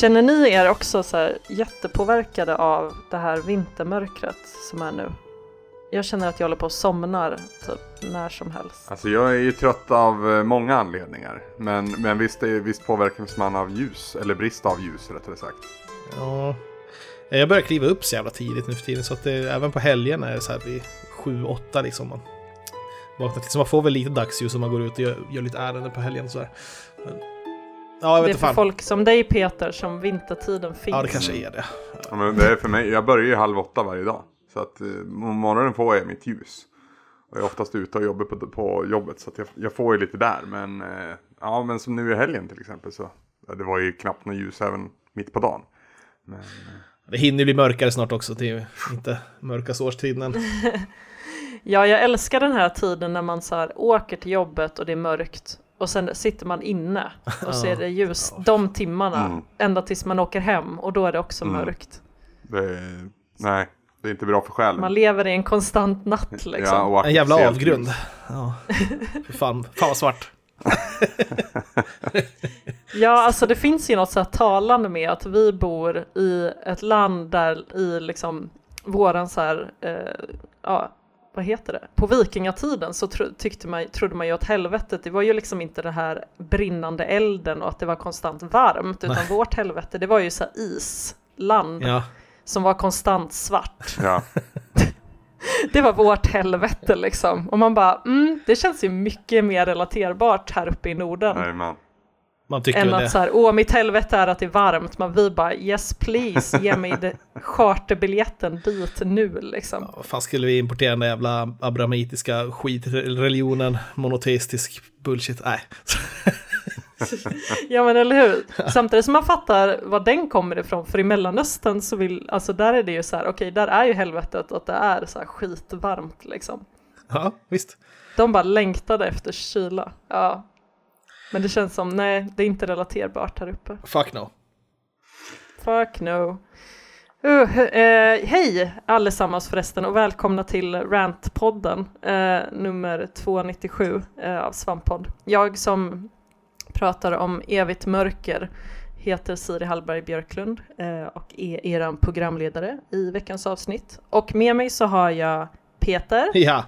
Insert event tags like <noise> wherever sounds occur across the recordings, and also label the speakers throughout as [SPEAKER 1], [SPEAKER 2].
[SPEAKER 1] Känner ni er också så här jättepåverkade av det här vintermörkret som är nu? Jag känner att jag håller på att somnar typ när som helst.
[SPEAKER 2] Alltså jag är ju trött av eh, många anledningar. Men, men visst, är, visst påverkas man av ljus, eller brist av ljus rättare sagt.
[SPEAKER 3] Ja. Jag börjar kliva upp så jävla tidigt nu för tiden så att det, även på helgerna är det så här vid 7-8 liksom. Man vaknar till. Så man får väl lite dagsljus om man går ut och gör, gör lite ärenden på helgen och sådär. Men, ja, jag vet
[SPEAKER 1] det är för
[SPEAKER 3] fan.
[SPEAKER 1] folk som dig Peter som vintertiden finns.
[SPEAKER 3] Ja, det kanske är det.
[SPEAKER 2] Ja, men det är för mig, jag börjar ju halv åtta varje dag. Så att eh, morgonen får jag mitt ljus. Och jag är oftast ute och jobbar på, på jobbet så att jag, jag får ju lite där. Men, eh, ja, men som nu i helgen till exempel så. ja, Det var ju knappt något ljus även mitt på dagen. Men, eh,
[SPEAKER 3] Det hinner bli mörkare snart också. Det är ju inte mörkaste årstiden. <laughs>
[SPEAKER 1] Ja, jag älskar den här tiden när man så här åker till jobbet och det är mörkt och sen sitter man inne och ser det ljus de timmarna
[SPEAKER 2] Mm.
[SPEAKER 1] ända tills man åker hem och då är det också
[SPEAKER 2] Mm.
[SPEAKER 1] mörkt.
[SPEAKER 2] det, är- nej, det är inte bra för själen.
[SPEAKER 1] Man lever i en konstant natt liksom.
[SPEAKER 2] Ja,
[SPEAKER 3] En jävla avgrund. Ja. <laughs> Fan, fan vad svart. <laughs>
[SPEAKER 1] Ja, alltså det finns ju något så här talande med att vi bor i ett land där i liksom våran så här, eh, ja, vad heter det? På vikingatiden så tro, tyckte man, trodde man ju att helvetet, det var ju liksom inte det här brinnande elden och att det var konstant varmt, utan vårt helvete, det var ju så här island
[SPEAKER 3] Ja.
[SPEAKER 1] som var konstant svart.
[SPEAKER 2] Ja, <laughs>
[SPEAKER 1] Det var vårt helvete liksom. Och man bara, mm, det känns ju mycket mer relaterbart här uppe i Norden.
[SPEAKER 2] nej man.
[SPEAKER 3] Tycker
[SPEAKER 1] än att
[SPEAKER 3] det.
[SPEAKER 1] så här, åh mitt helvete är att det är varmt, men vi bara yes please, ge mig det, <laughs> charterbiljetten dit nu liksom.
[SPEAKER 3] Vad fan skulle vi importera den där jävla abrahamitiska skitreligionen, monoteistisk bullshit? Nej. <laughs>
[SPEAKER 1] Ja men eller hur? Samtidigt som man fattar var den kommer ifrån, för i Mellanöstern så vill, alltså där är det ju så här, okej där är ju helvetet att det är så här skitvarmt liksom.
[SPEAKER 3] Ja, visst.
[SPEAKER 1] De bara längtade efter kyla, ja. Men det känns som, nej det är inte relaterbart här uppe.
[SPEAKER 3] Fuck no.
[SPEAKER 1] Fuck no. Uh, eh, hej allesammans förresten och välkomna till Rant-podden eh, nummer 297 eh, av Svamppodd. Jag som pratar om evigt mörker heter Siri Hallberg Björklund eh, och är er programledare i veckans avsnitt. Och med mig så har jag Peter,
[SPEAKER 3] Ja,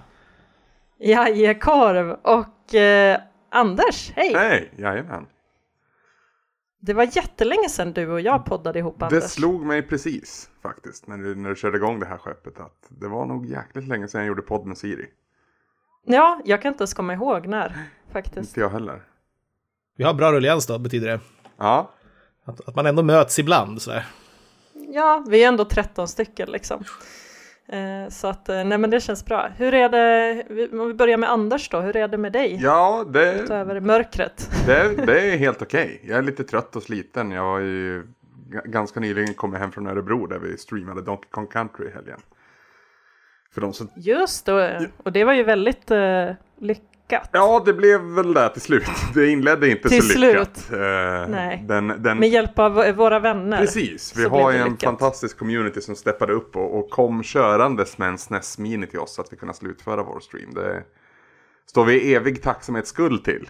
[SPEAKER 1] Jajekorv och eh, Anders. Hej!
[SPEAKER 2] Hej, jajamän.
[SPEAKER 1] Det var jättelänge sedan du och jag poddade ihop
[SPEAKER 2] Det
[SPEAKER 1] Anders.
[SPEAKER 2] slog mig precis faktiskt när du, när du körde igång det här skeppet att det var nog jäkligt länge sedan jag gjorde podd med Siri.
[SPEAKER 1] Ja, jag kan inte ens komma ihåg när faktiskt.
[SPEAKER 2] Inte jag heller.
[SPEAKER 3] vi har bra rullians då, betyder det.
[SPEAKER 2] Ja,
[SPEAKER 3] Att, att man ändå möts ibland sådär.
[SPEAKER 1] Ja, vi är ändå 13 stycken liksom. Eh, så att, eh, nej men det känns bra. Hur är det, om vi börjar med Anders då, hur är det med dig?
[SPEAKER 2] ja det,
[SPEAKER 1] över mörkret.
[SPEAKER 2] det, det är helt okej. Jag är lite trött och sliten. Jag har ju ganska nyligen kommit hem från Örebro där vi streamade Donkey Kong Country i helgen. För de som...
[SPEAKER 1] Just det, och det var ju väldigt eh, lyckat.
[SPEAKER 2] Ja, det blev väl det till slut. <laughs> Det inledde inte
[SPEAKER 1] Till
[SPEAKER 2] så
[SPEAKER 1] slut.
[SPEAKER 2] lyckat. Eh,
[SPEAKER 1] Nej.
[SPEAKER 2] Den, den,
[SPEAKER 1] Med hjälp av våra vänner.
[SPEAKER 2] Precis, vi har en
[SPEAKER 1] lyckat.
[SPEAKER 2] fantastisk community som steppade upp och, och kom körandes med en SNES Mini till oss så att vi kunde slutföra vår stream. Det står vi i evig tacksamhetsskuld till.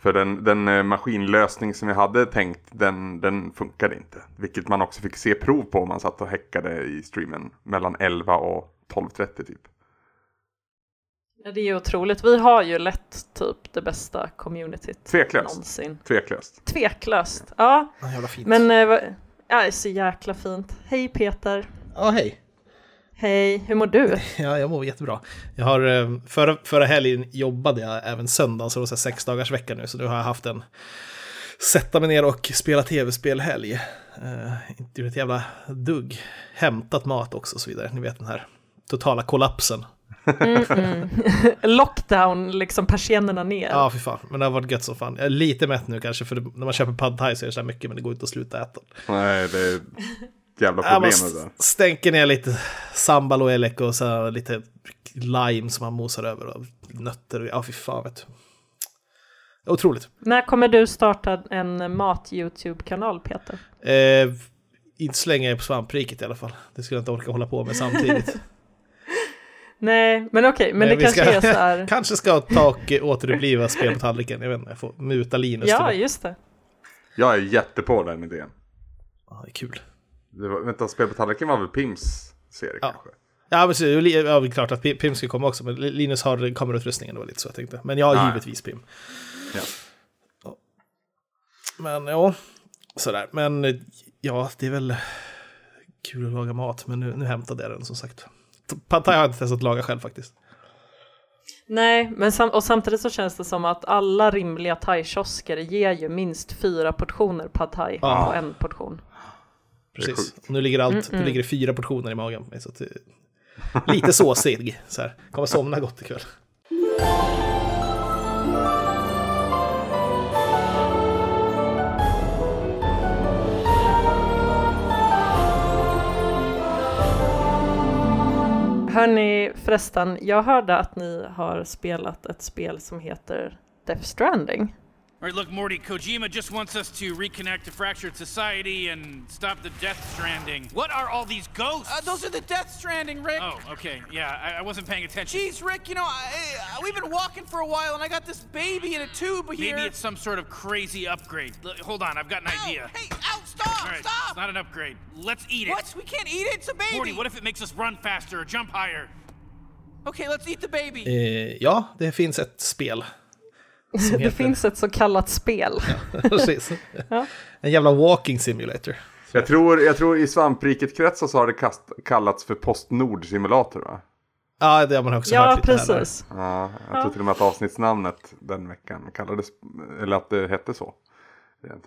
[SPEAKER 2] För den, den eh, maskinlösning som vi hade tänkt, den, den funkade inte. Vilket man också fick se prov på om man satt och häckade i streamen mellan 11 och 12.30 typ.
[SPEAKER 1] Ja, det är ju otroligt. Vi har ju lätt typ det bästa communityt
[SPEAKER 2] Tveklöst.
[SPEAKER 1] någonsin.
[SPEAKER 2] Tveklöst.
[SPEAKER 1] Tveklöst. Ja,
[SPEAKER 3] Ja, jävla fint.
[SPEAKER 1] men eh, ja, det är så jäkla fint. Hej Peter.
[SPEAKER 3] Ja, hej.
[SPEAKER 1] Hej, hur mår du? <laughs>
[SPEAKER 3] Ja, jag mår jättebra. Jag har, eh, förra, förra helgen jobbade jag även söndag, så det var så här sex dagars vecka nu, så nu har jag haft en sätta mig ner och spela tv-spelhelg. Uh, inte gjort ett jävla dugg. Hämtat mat också och så vidare. Ni vet den här totala kollapsen. <laughs>
[SPEAKER 1] Lockdown, liksom persiennerna ner.
[SPEAKER 3] Ja, fy fan. Men det har varit gött som fan. Jag är lite mätt nu kanske, för det, när man köper pad thai så är det så här mycket, men det går inte att sluta äta.
[SPEAKER 2] Nej, det är ett jävla problem det där.
[SPEAKER 3] stänker ner lite sambal och elek och så här lite lime som man mosar över och nötter. och- Ja, fy fan vet du. Otroligt.
[SPEAKER 1] När kommer du starta en mat-YouTube-kanal Peter?
[SPEAKER 3] Eh, inte så länge jag är på svampriket i alla fall. Det skulle jag inte orka hålla på med samtidigt. <laughs>
[SPEAKER 1] Nej, men okej, men det
[SPEAKER 3] vi
[SPEAKER 1] kanske
[SPEAKER 3] ska-
[SPEAKER 1] är så här. <laughs>
[SPEAKER 3] kanske ska ta och eh, återuppliva spel på tallriken. Jag vet inte, jag får muta Linus
[SPEAKER 1] Ja,
[SPEAKER 3] till det.
[SPEAKER 1] just det.
[SPEAKER 2] Jag är jättepå den idén.
[SPEAKER 3] Ja, det är kul.
[SPEAKER 2] Det var, vänta, Spel på tallriken var väl Pims serie
[SPEAKER 3] Ja.
[SPEAKER 2] kanske?
[SPEAKER 3] Ja, men så- ja, det är klart att Pim ska komma också, men Linus har kamerautrustningen, det var lite så jag tänkte. Men jag har givetvis Pim.
[SPEAKER 2] Ja.
[SPEAKER 3] Men ja, sådär. Men ja, det är väl kul att laga mat, men nu, nu hämtade jag den som sagt. Pad thai har jag inte testat att laga själv faktiskt.
[SPEAKER 1] Nej, men sam och samtidigt så känns det som att alla rimliga thai-kiosker ger ju minst fyra portioner pad thai
[SPEAKER 3] Ja.
[SPEAKER 1] på en portion.
[SPEAKER 3] Precis. Och nu ligger allt, nu ligger det fyra portioner i magen. Så att lite såsig, så här. Kommer somna gott ikväll.
[SPEAKER 1] Hörni, förresten, jag hörde att ni har spelat ett spel som heter Death Stranding.
[SPEAKER 4] All right, look, Morty, Kojima just wants us to reconnect to fractured society and stop the Death Stranding. What are all these ghosts?
[SPEAKER 5] Uh, those are the Death Stranding, Rick.
[SPEAKER 4] oh, okay. Yeah, I, I wasn't paying attention.
[SPEAKER 5] Jeez, Rick, you know, I, I- we've been walking for a while, and I got this baby in a tube here.
[SPEAKER 4] Maybe it's some sort of crazy upgrade. L- hold on, I've got an
[SPEAKER 5] Ow,
[SPEAKER 4] idea.
[SPEAKER 5] Hey, ow, stop,
[SPEAKER 4] All right,
[SPEAKER 5] stop!
[SPEAKER 4] it's not an upgrade. Let's eat it.
[SPEAKER 5] What? We can't eat it. It's a baby.
[SPEAKER 4] Morty, what if it makes us run faster or jump higher?
[SPEAKER 5] Okay, let's eat the baby.
[SPEAKER 3] Eh, ja, det finns ett spel.
[SPEAKER 1] Det
[SPEAKER 3] heter-
[SPEAKER 1] finns ett så kallat spel. <laughs>
[SPEAKER 3] Precis. En jävla walking simulator.
[SPEAKER 2] Jag tror, jag tror i svampriket-kretsar så har det kast, kallats för Postnord-simulator va?
[SPEAKER 3] Ja, det har man också
[SPEAKER 1] Ja,
[SPEAKER 3] hört lite här.
[SPEAKER 1] precis.
[SPEAKER 2] Ja, jag tror till och med att avsnittsnamnet den veckan kallades, eller att det hette så.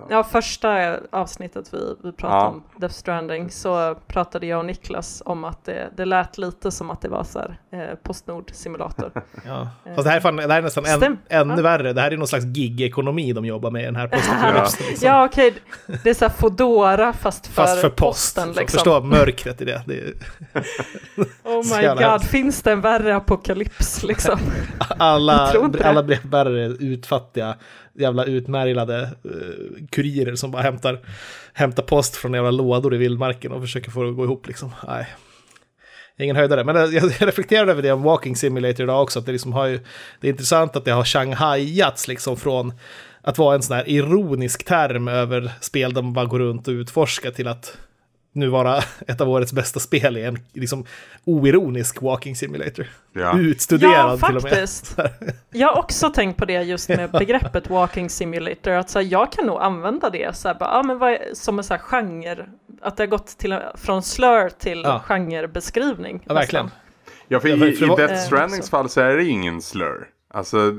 [SPEAKER 1] Ja, första avsnittet vi, vi pratade
[SPEAKER 2] Ja.
[SPEAKER 1] om Death Stranding så pratade jag och Niklas om att det, det lät lite som att det var så här eh, Postnord-simulator. <laughs>
[SPEAKER 3] Ja. Fast det här är, fan, det här är nästan än, ännu
[SPEAKER 1] ja.
[SPEAKER 3] värre. Det här är någon slags gig-ekonomi de jobbar med i den här postapokalypsen. Liksom.
[SPEAKER 1] ja, okej, det är så här Foodora fast för,
[SPEAKER 3] Fast för post.
[SPEAKER 1] posten
[SPEAKER 3] Så
[SPEAKER 1] liksom.
[SPEAKER 3] Förstå mörkret i det. det är, <laughs>
[SPEAKER 1] Oh my god,
[SPEAKER 3] hemskt.
[SPEAKER 1] finns det en värre apokalyps liksom? <laughs>
[SPEAKER 3] alla, alla brevbärare är utfattiga, jävla utmärglade uh, kurirer som bara hämtar, hämtar post från jävla lådor i vildmarken och försöker få det att gå ihop liksom. Nej. Ingen höjdare, men jag <laughs> reflekterade över det om Walking Simulator idag också, att det, liksom har ju, det är intressant att det har shanghajats liksom från att vara en sån här ironisk term över spel där man bara går runt och utforskar till att nu vara <laughs> ett av årets bästa spel i en liksom oironisk Walking Simulator.
[SPEAKER 2] Ja.
[SPEAKER 3] Utstuderad
[SPEAKER 1] Ja,
[SPEAKER 3] till och med.
[SPEAKER 1] faktiskt. <laughs> Jag har också tänkt på det just med <laughs> begreppet walking simulator, att så här, jag kan nog använda det så här, bara, ja, men vad är, som en så här genre, att det har gått till, från slur till
[SPEAKER 3] Ja.
[SPEAKER 1] genrebeskrivning.
[SPEAKER 3] Ja, verkligen.
[SPEAKER 1] nästan.
[SPEAKER 2] Ja, för
[SPEAKER 3] Ja,
[SPEAKER 2] i, i Death
[SPEAKER 1] Eh,
[SPEAKER 2] Strandings fall så är det ingen slur. Alltså,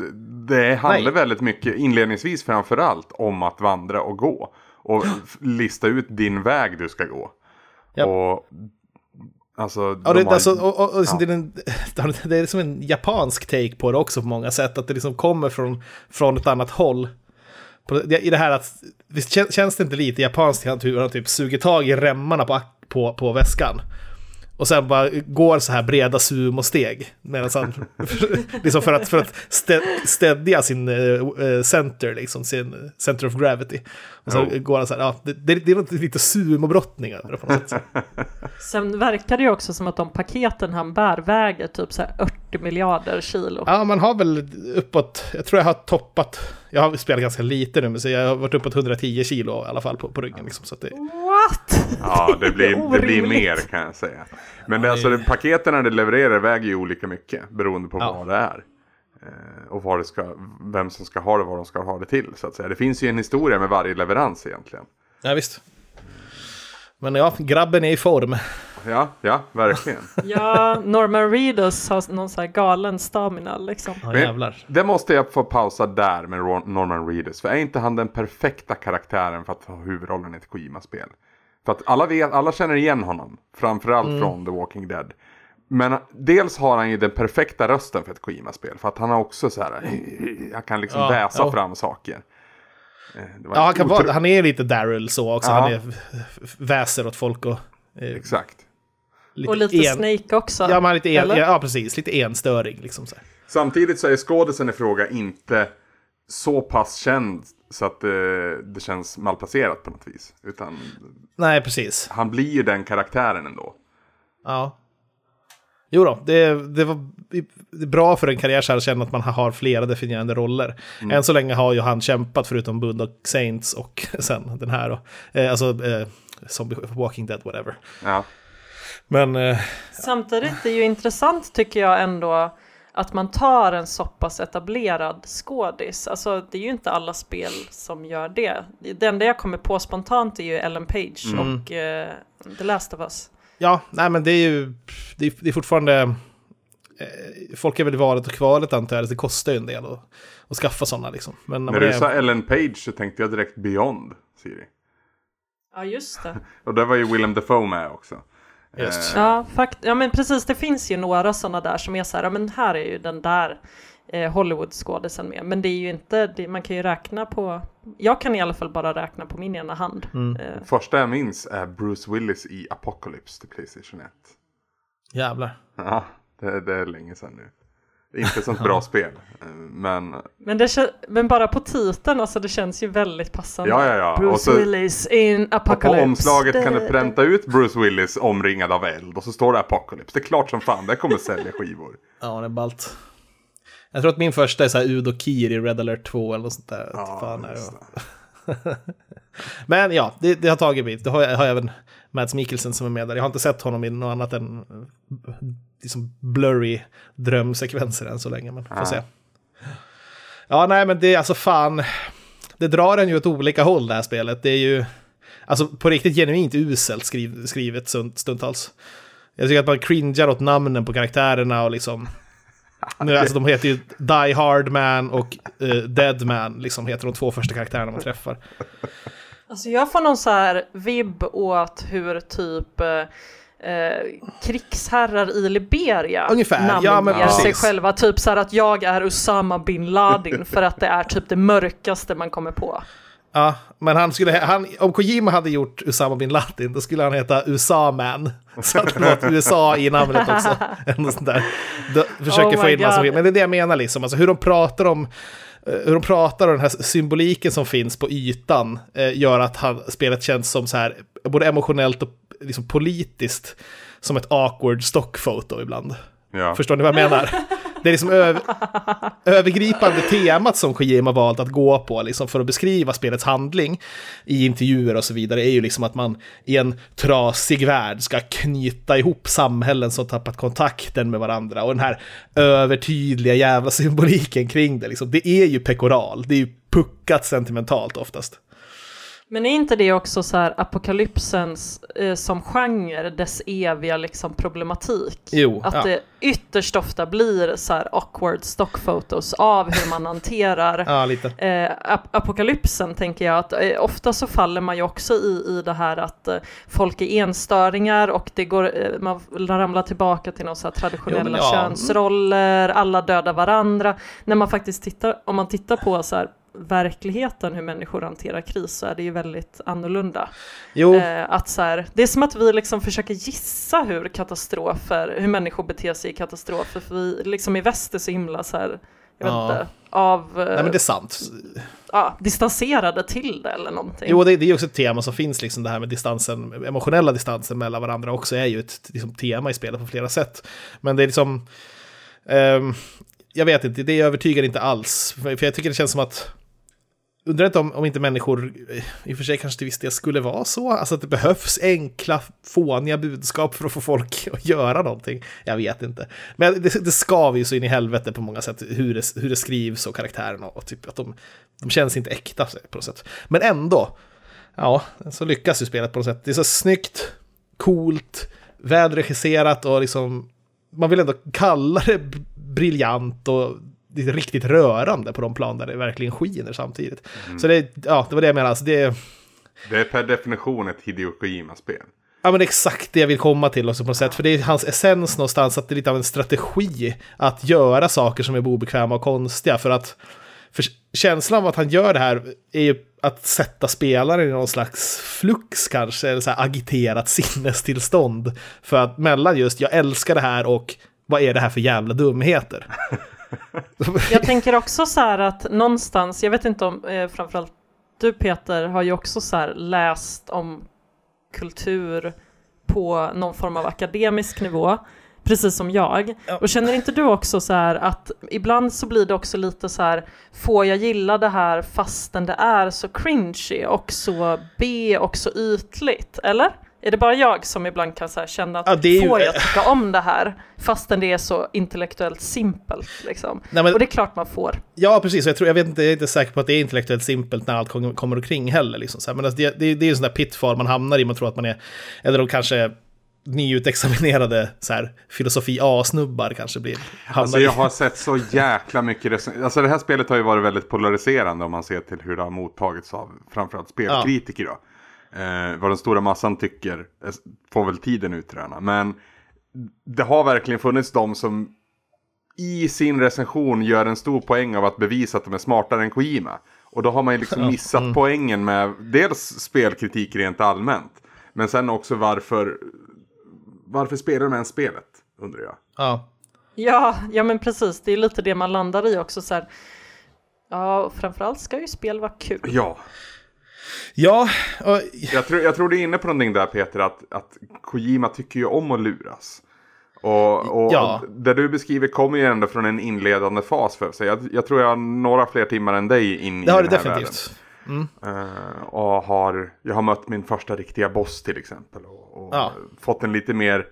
[SPEAKER 2] det handlar
[SPEAKER 3] Nej.
[SPEAKER 2] väldigt mycket, inledningsvis framför allt, om att vandra och gå. Och <gasps> lista ut din väg du ska gå.
[SPEAKER 3] Ja.
[SPEAKER 2] Och, alltså,
[SPEAKER 3] Ja, det,
[SPEAKER 2] har-
[SPEAKER 3] alltså, och, och, och
[SPEAKER 2] ja.
[SPEAKER 3] det, är en, <laughs> det är som en japansk take på det också på många sätt, att det liksom kommer från, från ett annat håll. I det här att, visst kän- känns det inte lite japanskt hur han typ suger tag i remmarna på, på, på väskan? Och sen bara går så här breda sumosteg. Medan han, <laughs> liksom för att, för att stä, städja sin uh, center, liksom sin center of gravity. Och så
[SPEAKER 2] Jo.
[SPEAKER 3] går han så här, ja, det, det, det är något lite sumobrottning över det på något sätt. <laughs>
[SPEAKER 1] Sen verkar det ju också som att de paketen han bär väger typ så här 80 miljarder kilo.
[SPEAKER 3] Ja, man har väl uppåt, jag tror jag har toppat, jag har spelat ganska lite nu, men så jag har varit uppåt 110 kilo i alla fall på, på ryggen. Liksom, så att det,
[SPEAKER 1] What?
[SPEAKER 2] Ja, det blir, <laughs> det blir mer kan jag säga. Men det, alltså, det, paketen när det levererar väger ju olika mycket beroende på
[SPEAKER 3] Ja.
[SPEAKER 2] vad det är. Eh, och vad det ska, vem som ska ha det, vad de ska ha det till. Så att säga. Det finns ju en historia med varje leverans egentligen.
[SPEAKER 3] ja visst. Men ja, grabben är i form.
[SPEAKER 2] Ja, ja, verkligen. <laughs>
[SPEAKER 1] Ja, Norman Reedus har någon så här galen stamina liksom.
[SPEAKER 3] Ja,
[SPEAKER 2] Men
[SPEAKER 3] jävlar.
[SPEAKER 2] det måste jag få pausa där med Norman Reedus. För är inte han den perfekta karaktären för att ha huvudrollen i ett Kojima-spel? För att alla, vet, alla känner igen honom. Framförallt
[SPEAKER 3] Mm.
[SPEAKER 2] från The Walking Dead. Men dels har han ju den perfekta rösten för ett Kojima-spel. För att han har också så här, <clears throat> han kan liksom
[SPEAKER 3] Ja,
[SPEAKER 2] väsa
[SPEAKER 3] ja.
[SPEAKER 2] fram saker. Eh, det var
[SPEAKER 3] Ja, han, kan
[SPEAKER 2] otro-
[SPEAKER 3] vara, han är lite Daryl så också.
[SPEAKER 2] Ja.
[SPEAKER 3] Han är väser åt folk och... Eh,
[SPEAKER 2] Exakt.
[SPEAKER 3] Lite
[SPEAKER 1] Och lite
[SPEAKER 3] en,
[SPEAKER 1] Snake också.
[SPEAKER 3] Ja, men lite en,
[SPEAKER 1] Eller?
[SPEAKER 3] ja, precis. Lite enstöring liksom. Så.
[SPEAKER 2] Samtidigt så är skådisen i fråga inte så pass känd så att det, det känns malplacerat på något vis. Utan
[SPEAKER 3] Nej, precis.
[SPEAKER 2] han blir ju den karaktären ändå.
[SPEAKER 3] Ja. Jo då, det, det var det bra för en karriär så här att känna att man har flera definierande roller.
[SPEAKER 2] Mm.
[SPEAKER 3] Än så länge har ju han kämpat förutom Boondock Saints och <laughs> sen den här då. Eh, alltså eh, zombie, Walking Dead, whatever.
[SPEAKER 2] Ja.
[SPEAKER 3] Men eh,
[SPEAKER 1] Samtidigt är det ju intressant tycker jag ändå att man tar en så pass etablerad skådis. Alltså det är ju inte alla spel som gör det. Det enda jag kommer på spontant är ju Ellen Page
[SPEAKER 3] Mm.
[SPEAKER 1] och eh, The Last of Us.
[SPEAKER 3] ja, nej men det är ju, det är, det är fortfarande, eh, folk är väl i valet och kvalet antar jag, det kostar ju en del att, att skaffa sådana liksom. Men när
[SPEAKER 2] När du
[SPEAKER 3] är,
[SPEAKER 2] sa Ellen Page så tänkte jag direkt Beyond, Siri.
[SPEAKER 1] Ja just det. <laughs>
[SPEAKER 2] Och där var ju Willem Dafoe med också.
[SPEAKER 3] Just.
[SPEAKER 2] Eh,
[SPEAKER 1] Ja, fakt ja men precis det finns ju några sådana där som är så här, ja men här är ju den där eh, Hollywood-skådisen med. Men det är ju inte, det, man kan ju räkna på, jag kan i alla fall bara räkna på min ena hand. Eh,
[SPEAKER 2] Första jag minns är Bruce Willis i Apocalypse till Playstation 1.
[SPEAKER 3] jävlar.
[SPEAKER 2] Ja, det, det är länge sedan nu. Inte ett sånt bra spel. Men
[SPEAKER 1] Men, det, men bara på titeln, alltså det känns ju väldigt passande.
[SPEAKER 2] Ja, ja, ja.
[SPEAKER 1] Bruce
[SPEAKER 2] Och så-
[SPEAKER 1] Willis in
[SPEAKER 2] och på
[SPEAKER 1] Apocalypse.
[SPEAKER 2] omslaget kan du pränta ut Bruce Willis omringad av eld och så står det Apocalypse. Det är klart som fan, det kommer sälja skivor.
[SPEAKER 3] Ja, det är ballt. Jag tror att min första är så här Udo Kier i Red Alert 2 eller något sånt där.
[SPEAKER 2] Ja,
[SPEAKER 3] Fan är det.
[SPEAKER 2] just det. <laughs>
[SPEAKER 3] Men ja, det, det har tagit bit. Det har, jag har även Mads Mikkelsen som är med där. Jag har inte sett honom i något annat än liksom blurry drömsekvenser än så länge, men får
[SPEAKER 2] Ja.
[SPEAKER 3] se. Ja, nej, men det är alltså fan. Det drar en ju åt olika håll det här spelet. Det är ju alltså på riktigt genuint uselt skriv, skrivet stund- stundtals. Jag tycker att man cringear åt namnen på karaktärerna och liksom... Nu, <laughs> alltså de heter ju Die Hard Man och uh, Dead Man, liksom heter de två första karaktärerna man träffar.
[SPEAKER 1] Alltså jag får någon så här vibb åt hur typ eh, krigsherrar i Liberia
[SPEAKER 3] Ungefär, ja, men
[SPEAKER 1] namnger sig själva. Typ så här att jag är Usama bin Laden <laughs> för att det är typ det mörkaste man kommer på.
[SPEAKER 3] Ja, men han skulle, han, om Kojima hade gjort Usama bin Laden, då skulle han heta USA-man. <laughs> Så att var ett USA i namnet också. <laughs> Försöker
[SPEAKER 1] Oh
[SPEAKER 3] få in
[SPEAKER 1] God.
[SPEAKER 3] men det är det jag menar liksom. Alltså hur de pratar om eh, hur de pratar och den här symboliken som finns på ytan eh, gör att han, spelet känns som så här, både emotionellt och liksom politiskt, som ett awkward stockfoto ibland.
[SPEAKER 2] Ja.
[SPEAKER 3] Förstår ni vad jag menar? Det är liksom öv övergripande temat som Kojima valt att gå på liksom för att beskriva spelets handling i intervjuer och så vidare är ju liksom att man i en trasig värld ska knyta ihop samhällen som tappat kontakten med varandra och den här övertydliga jävla symboliken kring det liksom. Det är ju pekoral, det är ju puckat sentimentalt oftast.
[SPEAKER 1] Men är inte det också så här apokalypsens eh, som genre, dess eviga liksom problematik?
[SPEAKER 3] Jo,
[SPEAKER 1] att
[SPEAKER 3] ja.
[SPEAKER 1] det ytterst ofta blir så här awkward stockfotos av hur man hanterar
[SPEAKER 3] Ja.
[SPEAKER 1] Eh, ap- apokalypsen tänker jag att eh, ofta så faller man ju också i, i det här att eh, folk är enstöringar och det går, eh, man ramlar tillbaka till några så här traditionella
[SPEAKER 3] Jo, ja.
[SPEAKER 1] könsroller, alla dödar varandra. När man faktiskt tittar, om man tittar på så här verkligheten hur människor hanterar kris så är det ju väldigt annorlunda. Eh, att så här, det är som att vi liksom försöker gissa hur katastrofer, hur människor beter sig i katastrofer, för vi liksom i väst är så himla så här, jag vet
[SPEAKER 3] Ja.
[SPEAKER 1] inte, av eh,
[SPEAKER 3] nej men det är sant.
[SPEAKER 1] ja, distanserade till det eller någonting.
[SPEAKER 3] Jo, det, det är ju också ett tema som finns, liksom det här med distansen, emotionella distansen mellan varandra också är ju ett liksom, tema i spelet på flera sätt. Men det är liksom, ehm, jag vet inte, det övertygar inte alls. För jag tycker det känns som att, undrar inte om, om inte människor, eh, i och för sig kanske till viss del skulle vara så, alltså att det behövs enkla, fåniga budskap för att få folk <laughs> att göra någonting. Jag vet inte. Men det, det skaver ju så in i helvete på många sätt, hur det, hur det skrivs och karaktärerna och typ att de, de känns inte äkta på något sätt. Men ändå, ja, så lyckas ju spelet på något sätt. Det är så snyggt, coolt, välregisserat och liksom, man vill ändå kalla det briljant och det är riktigt rörande på de plan där det verkligen skiner samtidigt. Så det, ja, det var det jag menade. Alltså det,
[SPEAKER 2] Det är per definition ett Hideo Kojima-spel.
[SPEAKER 3] Ja men exakt det jag vill komma till också på något sätt. För det är hans essens någonstans att det är lite av en strategi att göra saker som är obekväma och konstiga. För att för känslan av att han gör det här är ju att sätta spelaren i någon slags flux kanske, eller så här agiterat sinnestillstånd. För att mellan just jag älskar det här och vad är det här för jävla dumheter? <laughs> <laughs>
[SPEAKER 1] Jag tänker också så här att någonstans, jag vet inte om eh, framförallt du Peter har ju också så här läst om kultur på någon form av akademisk nivå. precis som jag. Och känner inte du också så här att ibland så blir det också lite så här, får jag gilla det här fastän det är så cringy och så B och så ytligt, eller? Är det bara jag som ibland kan så här känna att
[SPEAKER 3] Ja, det är ju-
[SPEAKER 1] får jag tycka om det här fastän det är så intellektuellt simpelt liksom?
[SPEAKER 3] Nej, men-
[SPEAKER 1] Och det är klart man får.
[SPEAKER 3] Ja, precis. Jag, tror, jag, vet inte, jag är inte säker på att det är intellektuellt simpelt när allt kom- kommer omkring heller. Liksom. Så här, men alltså, det, det, det är ju en sån där pitfall man hamnar i. Man tror att man är, eller de kanske nyutexaminerade så här, filosofi A-snubbar kanske blir.
[SPEAKER 2] Alltså jag har sett så jäkla mycket Alltså det här spelet har ju varit väldigt polariserande om man ser till hur det har mottagits av framförallt spelkritiker då. Eh, vad den stora massan tycker eh, får väl tiden utröna. Men det har verkligen funnits de som i sin recension gör en stor poäng av att bevisa att de är smartare än Kojima. Och då har man ju liksom missat poängen med dels spelkritik rent allmänt. Men sen också varför, varför spelar de ens spelet, undrar jag.
[SPEAKER 3] Ja.
[SPEAKER 1] Ja, ja men precis, det är lite det man landar i också så här. Ja, framförallt ska ju spel vara kul.
[SPEAKER 2] Ja,
[SPEAKER 3] ja, och,
[SPEAKER 2] Jag tror, jag tror du är inne på någonting där Peter, att, att Kojima tycker ju om att luras. Och, och
[SPEAKER 3] Ja.
[SPEAKER 2] det du beskriver kommer ju ändå från en inledande fas för sig. Jag, jag tror jag har några fler timmar än dig in
[SPEAKER 3] det har
[SPEAKER 2] i
[SPEAKER 3] det
[SPEAKER 2] den här
[SPEAKER 3] definitivt.
[SPEAKER 2] världen. Eh, och har, jag har mött min första riktiga boss till exempel. Och, och
[SPEAKER 3] Ja.
[SPEAKER 2] fått en lite mer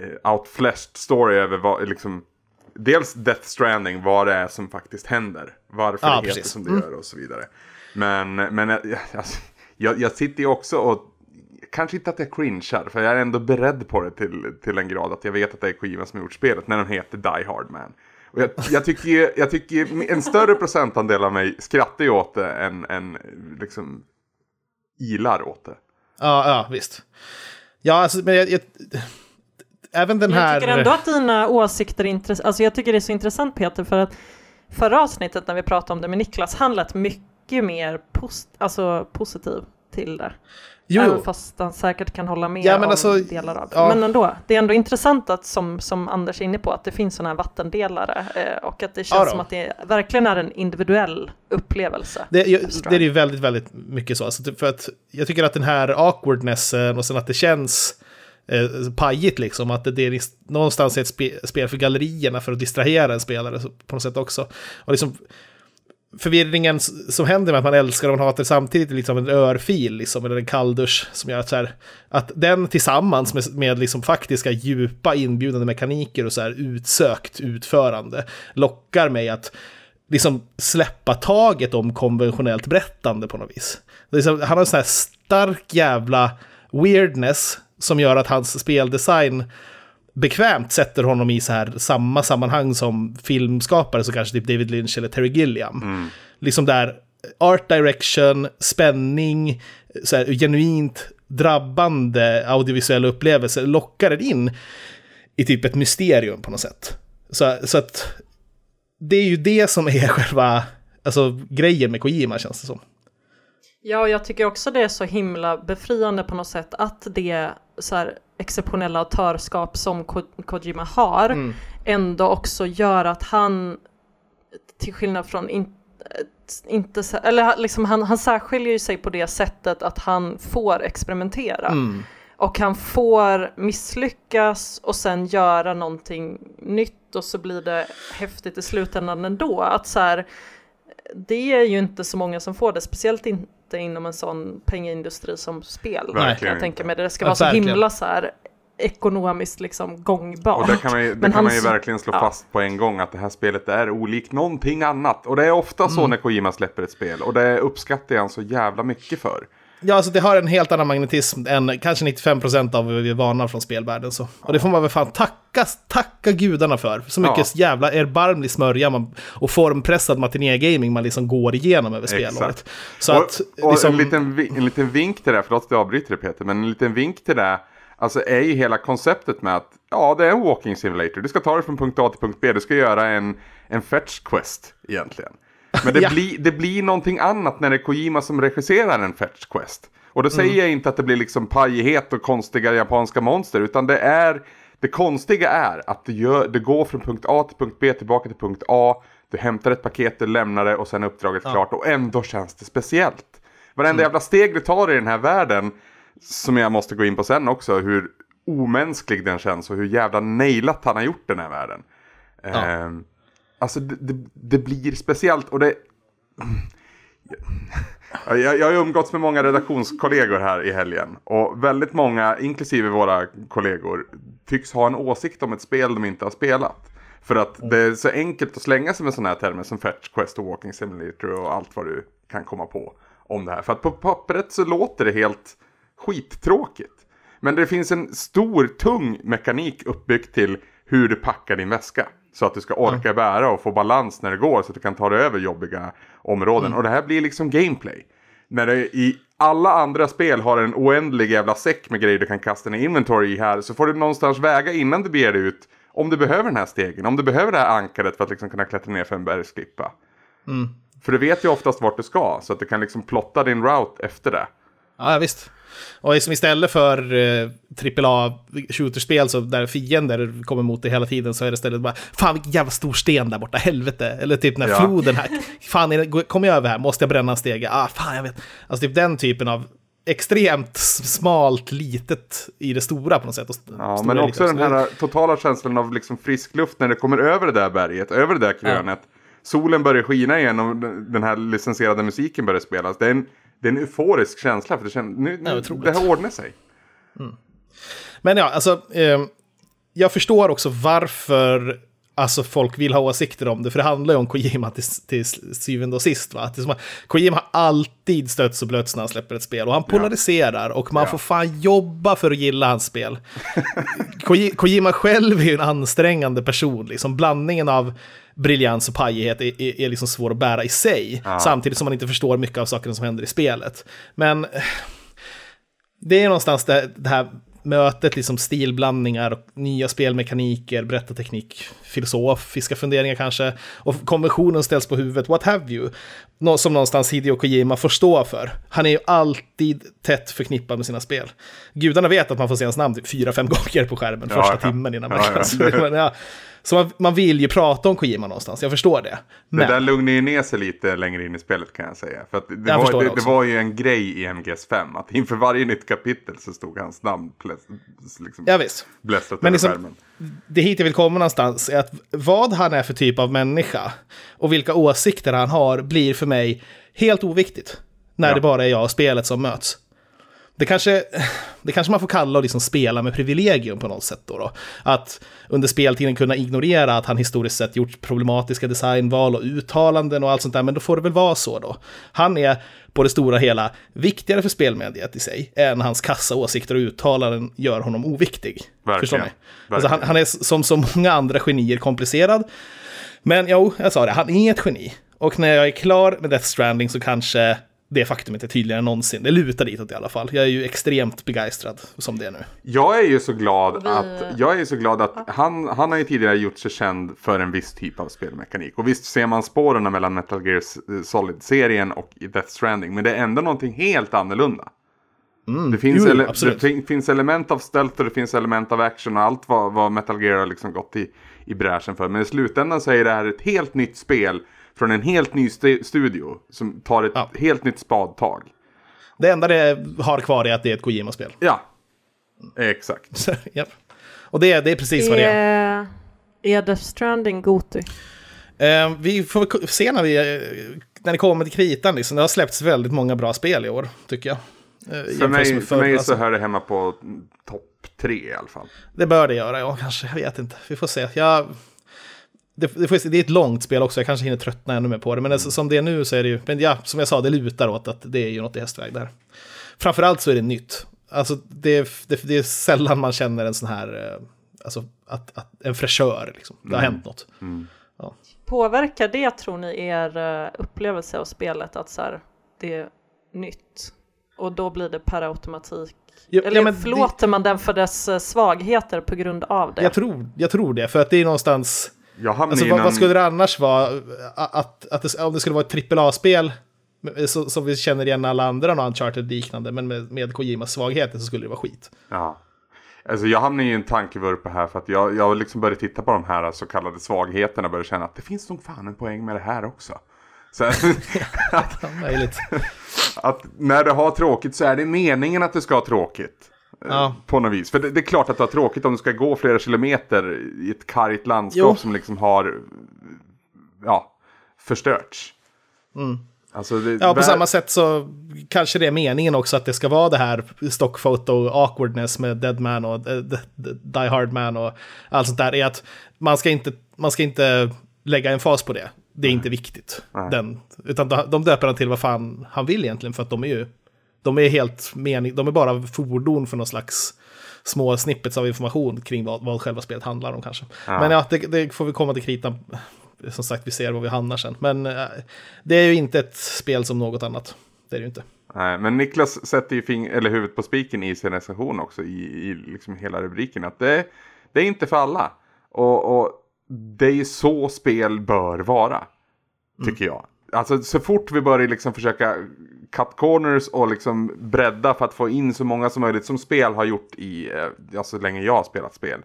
[SPEAKER 2] uh, outflashed story över vad, liksom, dels Death Stranding, vad det är som faktiskt händer. Varför
[SPEAKER 3] Ja,
[SPEAKER 2] det heter
[SPEAKER 3] precis.
[SPEAKER 2] som det gör och så vidare. Men, men jag, alltså, jag, jag sitter ju också och Kanske inte att jag cringear, för jag är ändå beredd på det till, till en grad att jag vet att det är Kojima som har gjort spelet när den heter Die Hard Man. Och jag, jag tycker ju, jag tycker ju, en större procentandel av mig skrattar ju åt det än, än liksom ilar åt det.
[SPEAKER 3] Ja, ja, visst. Ja, alltså, men jag, jag, även den här...
[SPEAKER 1] Jag tycker ändå att dina åsikter är intressanta. Alltså jag tycker det är så intressant Peter, för att förra avsnittet när vi pratade om det med Niklas handlat mycket mer post, alltså, positiv till det.
[SPEAKER 3] Jo,
[SPEAKER 1] Även fast han säkert kan hålla med
[SPEAKER 3] Ja, men
[SPEAKER 1] om
[SPEAKER 3] alltså,
[SPEAKER 1] delar av det.
[SPEAKER 3] ja.
[SPEAKER 1] Men ändå, det är ändå intressant att som, som Anders är inne på, att det finns sådana här vattendelare eh, och att det
[SPEAKER 3] Ja
[SPEAKER 1] känns
[SPEAKER 3] då.
[SPEAKER 1] som att det verkligen är en individuell upplevelse.
[SPEAKER 3] Det, jag, det är ju väldigt, väldigt mycket så. Alltså, för att jag tycker att den här awkwardnessen och sen att det känns eh, pajigt liksom. Att det, är någonstans ett spe, spel för gallerierna för att distrahera en spelare på något sätt också. Och liksom förvirringen som händer med att man älskar och man hatar samtidigt är liksom en örfil liksom, eller en kalldusch som gör att så här, att den tillsammans med, med liksom faktiska djupa inbjudande mekaniker och så här utsökt utförande lockar mig att liksom släppa taget om konventionellt berättande på något vis. Liksom, han har en sån här stark jävla weirdness som gör att hans speldesign bekvämt sätter honom i så här samma sammanhang som filmskapare, så kanske typ David Lynch eller Terry Gilliam. Liksom där art direction, spänning, så här, genuint drabbande audiovisuella upplevelser lockar en in i typ ett mysterium på något sätt. Så, så att det är ju det som är <laughs> själva alltså, grejen med Kojima känns det som.
[SPEAKER 1] Ja, och jag tycker också det är så himla befriande på något sätt att det så här exceptionella autörskap som Ko- Kojima har
[SPEAKER 3] Mm.
[SPEAKER 1] ändå också gör att han, till skillnad från in, inte, så- eller liksom han, han särskiljer sig på det sättet att han får experimentera.
[SPEAKER 3] Mm.
[SPEAKER 1] Och han får misslyckas och sen göra någonting nytt och så blir det häftigt i slutändan ändå. Att så här, det är ju inte så många som får det, speciellt inte inom en sån pengaindustri som spel.
[SPEAKER 2] Verkligen
[SPEAKER 1] jag
[SPEAKER 2] inte.
[SPEAKER 1] mig. Det ska
[SPEAKER 3] Ja,
[SPEAKER 1] vara så himla så här ekonomiskt liksom gångbart.
[SPEAKER 2] Och där kan man ju,
[SPEAKER 1] Men
[SPEAKER 2] kan man ju verkligen slå
[SPEAKER 1] ja.
[SPEAKER 2] fast på en gång att det här spelet är olikt någonting annat. Och det är ofta så
[SPEAKER 3] Mm.
[SPEAKER 2] när Kojima släpper ett spel. Och det uppskattar jag han så jävla mycket för.
[SPEAKER 3] Ja, alltså det har en helt annan magnetism än kanske 95% av vad vi är vana från spelvärlden. Så. Och det får man väl fan tacka, tacka gudarna för. Så mycket jävla erbarmlig smörja man, och formpressad matiné-gaming man liksom går igenom över spelåret. Så
[SPEAKER 2] och
[SPEAKER 3] att,
[SPEAKER 2] och
[SPEAKER 3] liksom,
[SPEAKER 2] en, liten, en liten vink till det, förlåt att jag avbryter det Peter, men en liten vink till det. Alltså är ju hela konceptet med att ja, det är en walking simulator. Du ska ta dig från punkt A till punkt B. Du ska göra en, en fetch quest egentligen. Men det,
[SPEAKER 3] Ja.
[SPEAKER 2] blir, det blir någonting annat när det är Kojima som regisserar en fetch quest. Och då säger jag inte att det blir liksom pajighet och konstiga japanska monster. Utan det är, det konstiga är att du, gör, du går från punkt A till punkt B tillbaka till punkt A. Du hämtar ett paket, du lämnar det och sen är uppdraget klart. Och ändå känns det speciellt. Varenda jävla steg du tar i den här världen, som jag måste gå in på sen också, hur omänsklig den känns och hur jävla nailat han har gjort den här världen. Eh, alltså det, det, det blir speciellt och det... Jag, jag har umgåtts med många redaktionskollegor här i helgen. Och väldigt många, inklusive våra kollegor, tycks ha en åsikt om ett spel de inte har spelat. För att det är så enkelt att slänga sig med sådana här termer som Fetch Quest och Walking Simulator och allt vad du kan komma på om det här. För att på pappret så låter det helt skittråkigt. Men det finns en stor, tung mekanik uppbyggd till hur du packar din väska. Så att du ska orka bära och få balans när det går så att du kan ta dig över jobbiga områden. Och det här blir liksom gameplay. När det i alla andra spel har en oändlig jävla säck med grejer du kan kasta ner inventory i här. Så får du någonstans väga innan du beger dig ut. Om du behöver den här stegen. Om du behöver det här ankaret för att liksom kunna klättra ner för en bergsklippa. För du vet ju oftast vart du ska. Så att du kan liksom plotta din route efter det.
[SPEAKER 3] Ja, visst. Och som istället för eh, AAA shooterspel så där fiender kommer mot dig hela tiden så är det istället bara Fan vilken jävla stor sten där borta, helvete. Eller typ den här
[SPEAKER 2] Ja.
[SPEAKER 3] floden här. <laughs> Fan, kommer jag över här? Måste jag bränna en stege? Ah, fan jag vet. Alltså typ den typen av extremt smalt, litet i det stora på något sätt.
[SPEAKER 2] Ja, men också den här totala känslan av liksom frisk luft när det kommer över det där berget, över det där krönet. Solen börjar skina igen och den här licensierade musiken börjar spelas. Det är en, det är en euforisk känsla för det, känns, nu,
[SPEAKER 3] Ja,
[SPEAKER 2] nu,
[SPEAKER 3] otroligt.
[SPEAKER 2] det här ordnar sig.
[SPEAKER 3] Men ja, alltså, eh, jag förstår också varför alltså, folk vill ha åsikter om det, för det handlar ju om Kojima till, till syvende och sist. Va? Att Kojima har alltid stötts och blötts när han släpper ett spel, och han polariserar, och man
[SPEAKER 2] Ja.
[SPEAKER 3] får fan jobba för att gilla hans spel. <laughs> Koji- Kojima själv är ju en ansträngande person, liksom blandningen av briljans och pajighet är, är, är liksom svår att bära i sig, samtidigt som man inte förstår mycket av sakerna som händer i spelet. Men det är någonstans det, det här mötet, liksom stilblandningar, och nya spelmekaniker, berättarteknik, filosofiska funderingar kanske, och konventionen ställs på huvudet, what have you, Nå- som någonstans Hideo Kojima får stå för. Han är ju alltid tätt förknippad med sina spel. Gudarna vet att man får se hans namn typ fyra, fem gånger på skärmen
[SPEAKER 2] Ja,
[SPEAKER 3] första timmen innan man
[SPEAKER 2] Ja,
[SPEAKER 3] kan
[SPEAKER 2] ja.
[SPEAKER 3] Det. Så man, man vill ju prata om Kojima någonstans, jag förstår det.
[SPEAKER 2] Det
[SPEAKER 3] Men,
[SPEAKER 2] där lugnar ju ner sig lite längre in i spelet kan jag säga. För det,
[SPEAKER 3] Jag
[SPEAKER 2] var,
[SPEAKER 3] det
[SPEAKER 2] det, det var ju en grej i MGS5 att inför varje nytt kapitel så stod hans namn liksom,
[SPEAKER 3] ja, visst.
[SPEAKER 2] blästrat
[SPEAKER 3] Men
[SPEAKER 2] över
[SPEAKER 3] liksom-
[SPEAKER 2] skärmen.
[SPEAKER 3] det hit jag vill komma någonstans är att vad han är för typ av människa och vilka åsikter han har blir för mig helt oviktigt. När
[SPEAKER 2] Ja.
[SPEAKER 3] det bara är jag och spelet som möts. Det kanske, det kanske man får kalla och liksom spela med privilegium på något sätt då, då. Att under speltiden kunna ignorera att han historiskt sett gjort problematiska designval och uttalanden och allt sånt där, men då får det väl vara så då. Han är på det stora hela viktigare för spelmediet i sig än hans kassa åsikter och uttalanden gör honom oviktig.
[SPEAKER 2] Verkligen.
[SPEAKER 3] Förstår ni? Alltså han, han är som så många andra genier komplicerad. Men jo, jag sa det, han är ett geni. Och när jag är klar med Death Stranding så kanske det faktumet är tydligare än någonsin. Det lutar ditåt i alla fall. Jag är ju extremt begeistrad som det är nu.
[SPEAKER 2] Jag är ju så glad att, jag är så glad att han, han har ju tidigare gjort sig känd för en viss typ av spelmekanik. Och visst ser man spåren mellan Metal Gear Solid-serien och Death Stranding. Men det är ändå någonting helt annorlunda. det, finns
[SPEAKER 3] Mm. Jo,
[SPEAKER 2] ele- det fin- finns element av stealth och det finns element av action och allt vad, vad Metal Gear har liksom gått i, i bräschen för. Men i slutändan så är det här ett helt nytt spel från en helt ny st- studio som tar ett
[SPEAKER 3] Ja.
[SPEAKER 2] helt nytt spadtag.
[SPEAKER 3] Det enda det har kvar är att det är ett Kojima-spel.
[SPEAKER 2] Ja, exakt. <laughs>
[SPEAKER 3] Så. Och det, det är precis vad det är.
[SPEAKER 1] Är, Death Stranding Goti?
[SPEAKER 3] Eh, vi får se när, vi, eh, när det kommer till kritan. Liksom. Det har släppts väldigt många bra spel i år, tycker jag. Eh,
[SPEAKER 2] För mig, för mig så
[SPEAKER 3] alltså.
[SPEAKER 2] hör det hemma på topp tre i alla fall.
[SPEAKER 3] Det bör det göra, ja, kanske. Jag vet inte. Vi får se. Jag, det, det, det är ett långt spel också, jag kanske hinner tröttna ännu mer på det. Men alltså, som det är nu så är det ju, men ja, som jag sa, det lutar åt att det är ju något i hästväg där. Framförallt så är det nytt. Alltså, det, det, det är sällan man känner en sån här, eh, alltså, att, att, en fräschör, liksom. Det har hänt något.
[SPEAKER 1] Påverkar det, tror ni, er eh, upplevelse av spelet att så här, det är nytt? Och då blir det per automatik?
[SPEAKER 3] Ja,
[SPEAKER 1] Eller
[SPEAKER 3] ja, men det-
[SPEAKER 1] förlåter man den för dess eh, svagheter på grund av det?
[SPEAKER 3] Jag tror, jag tror det, för att det är någonstans... Alltså, vad, vad skulle det annars vara? Att, att, att det, om det skulle vara ett AAA-spel så, som vi känner igen alla andra och Uncharted liknande, men med, med Kojimas svagheter så skulle det vara skit.
[SPEAKER 2] Ja. Alltså jag hamnar i en tankevurpa här för att jag, jag liksom började titta på de här så kallade svagheterna och började känna att det finns nog fan en poäng med det här också. Så att, <laughs>
[SPEAKER 3] möjligt. <laughs>
[SPEAKER 2] att när du har tråkigt så är det meningen att du ska ha tråkigt. Eh,
[SPEAKER 3] Ja.
[SPEAKER 2] På något vis. För det, det är klart att det är tråkigt om du ska gå flera kilometer i ett kargt landskap
[SPEAKER 3] Jo.
[SPEAKER 2] som liksom har ja, förstörts. Alltså det,
[SPEAKER 3] Mm. Ja, på samma sätt så kanske det är meningen också att det ska vara det här stockfoto awkwardness med Deadman och eh, Die Hard Man och allt sånt där. Är att man ska inte, man ska inte lägga en fas på det. Det är inte viktigt. Den, utan de döper han till vad fan han vill egentligen för att de är ju de är helt mening, de är bara fordon för någon slags små snippets av information kring vad, vad själva spelet handlar om kanske. Men ja, det, det får vi komma till kritan. Som sagt, vi ser var vi hamnar sen. Men eh, det är ju inte ett spel som något annat. Det är det ju inte.
[SPEAKER 2] Nej, men Niklas sätter ju fing- eller huvudet på spiken i sin recension också i, i liksom hela rubriken. Att det, det är inte för alla. Och, och det är ju så spel bör vara. Tycker jag. Alltså så fort vi börjar liksom försöka cut corners och liksom bredda för att få in så många som möjligt som spel har gjort i, eh, ja, så länge jag har spelat spel.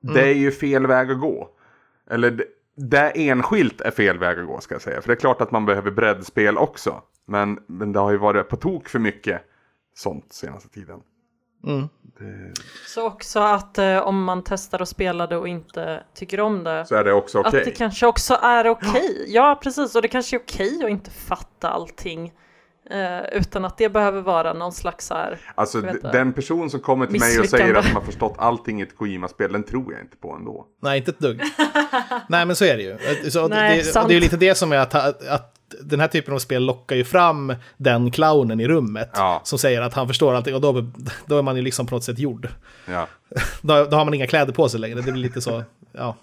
[SPEAKER 2] Det är ju fel väg att gå. Eller det, det enskilt är fel väg att gå ska jag säga. För det är klart att man behöver breddspel också. Men, men det har ju varit på tok för mycket sånt senaste tiden.
[SPEAKER 1] Så också att eh, om man testar att spela det och inte tycker om det,
[SPEAKER 2] Så är det också okej.
[SPEAKER 1] att det kanske också är okej. Ja, precis. Och det kanske är okej att inte fatta allting. Eh, utan att det behöver vara någon slags så här,
[SPEAKER 2] Alltså den person som kommer till mig och säger att de har förstått allting i ett Kojima-spel, den tror jag inte på ändå.
[SPEAKER 3] Nej, inte ett dugg. Nej, men så är det ju. Så <laughs>
[SPEAKER 1] Nej,
[SPEAKER 3] det,
[SPEAKER 1] sant.
[SPEAKER 3] och det är ju lite det som är att, att den här typen av spel lockar ju fram den clownen i rummet.
[SPEAKER 2] Ja.
[SPEAKER 3] Som säger att han förstår allting och då, då är man ju liksom på något sätt gjord.
[SPEAKER 2] Ja. <laughs>
[SPEAKER 3] Då, då har man inga kläder på sig längre. Det blir lite så, ja,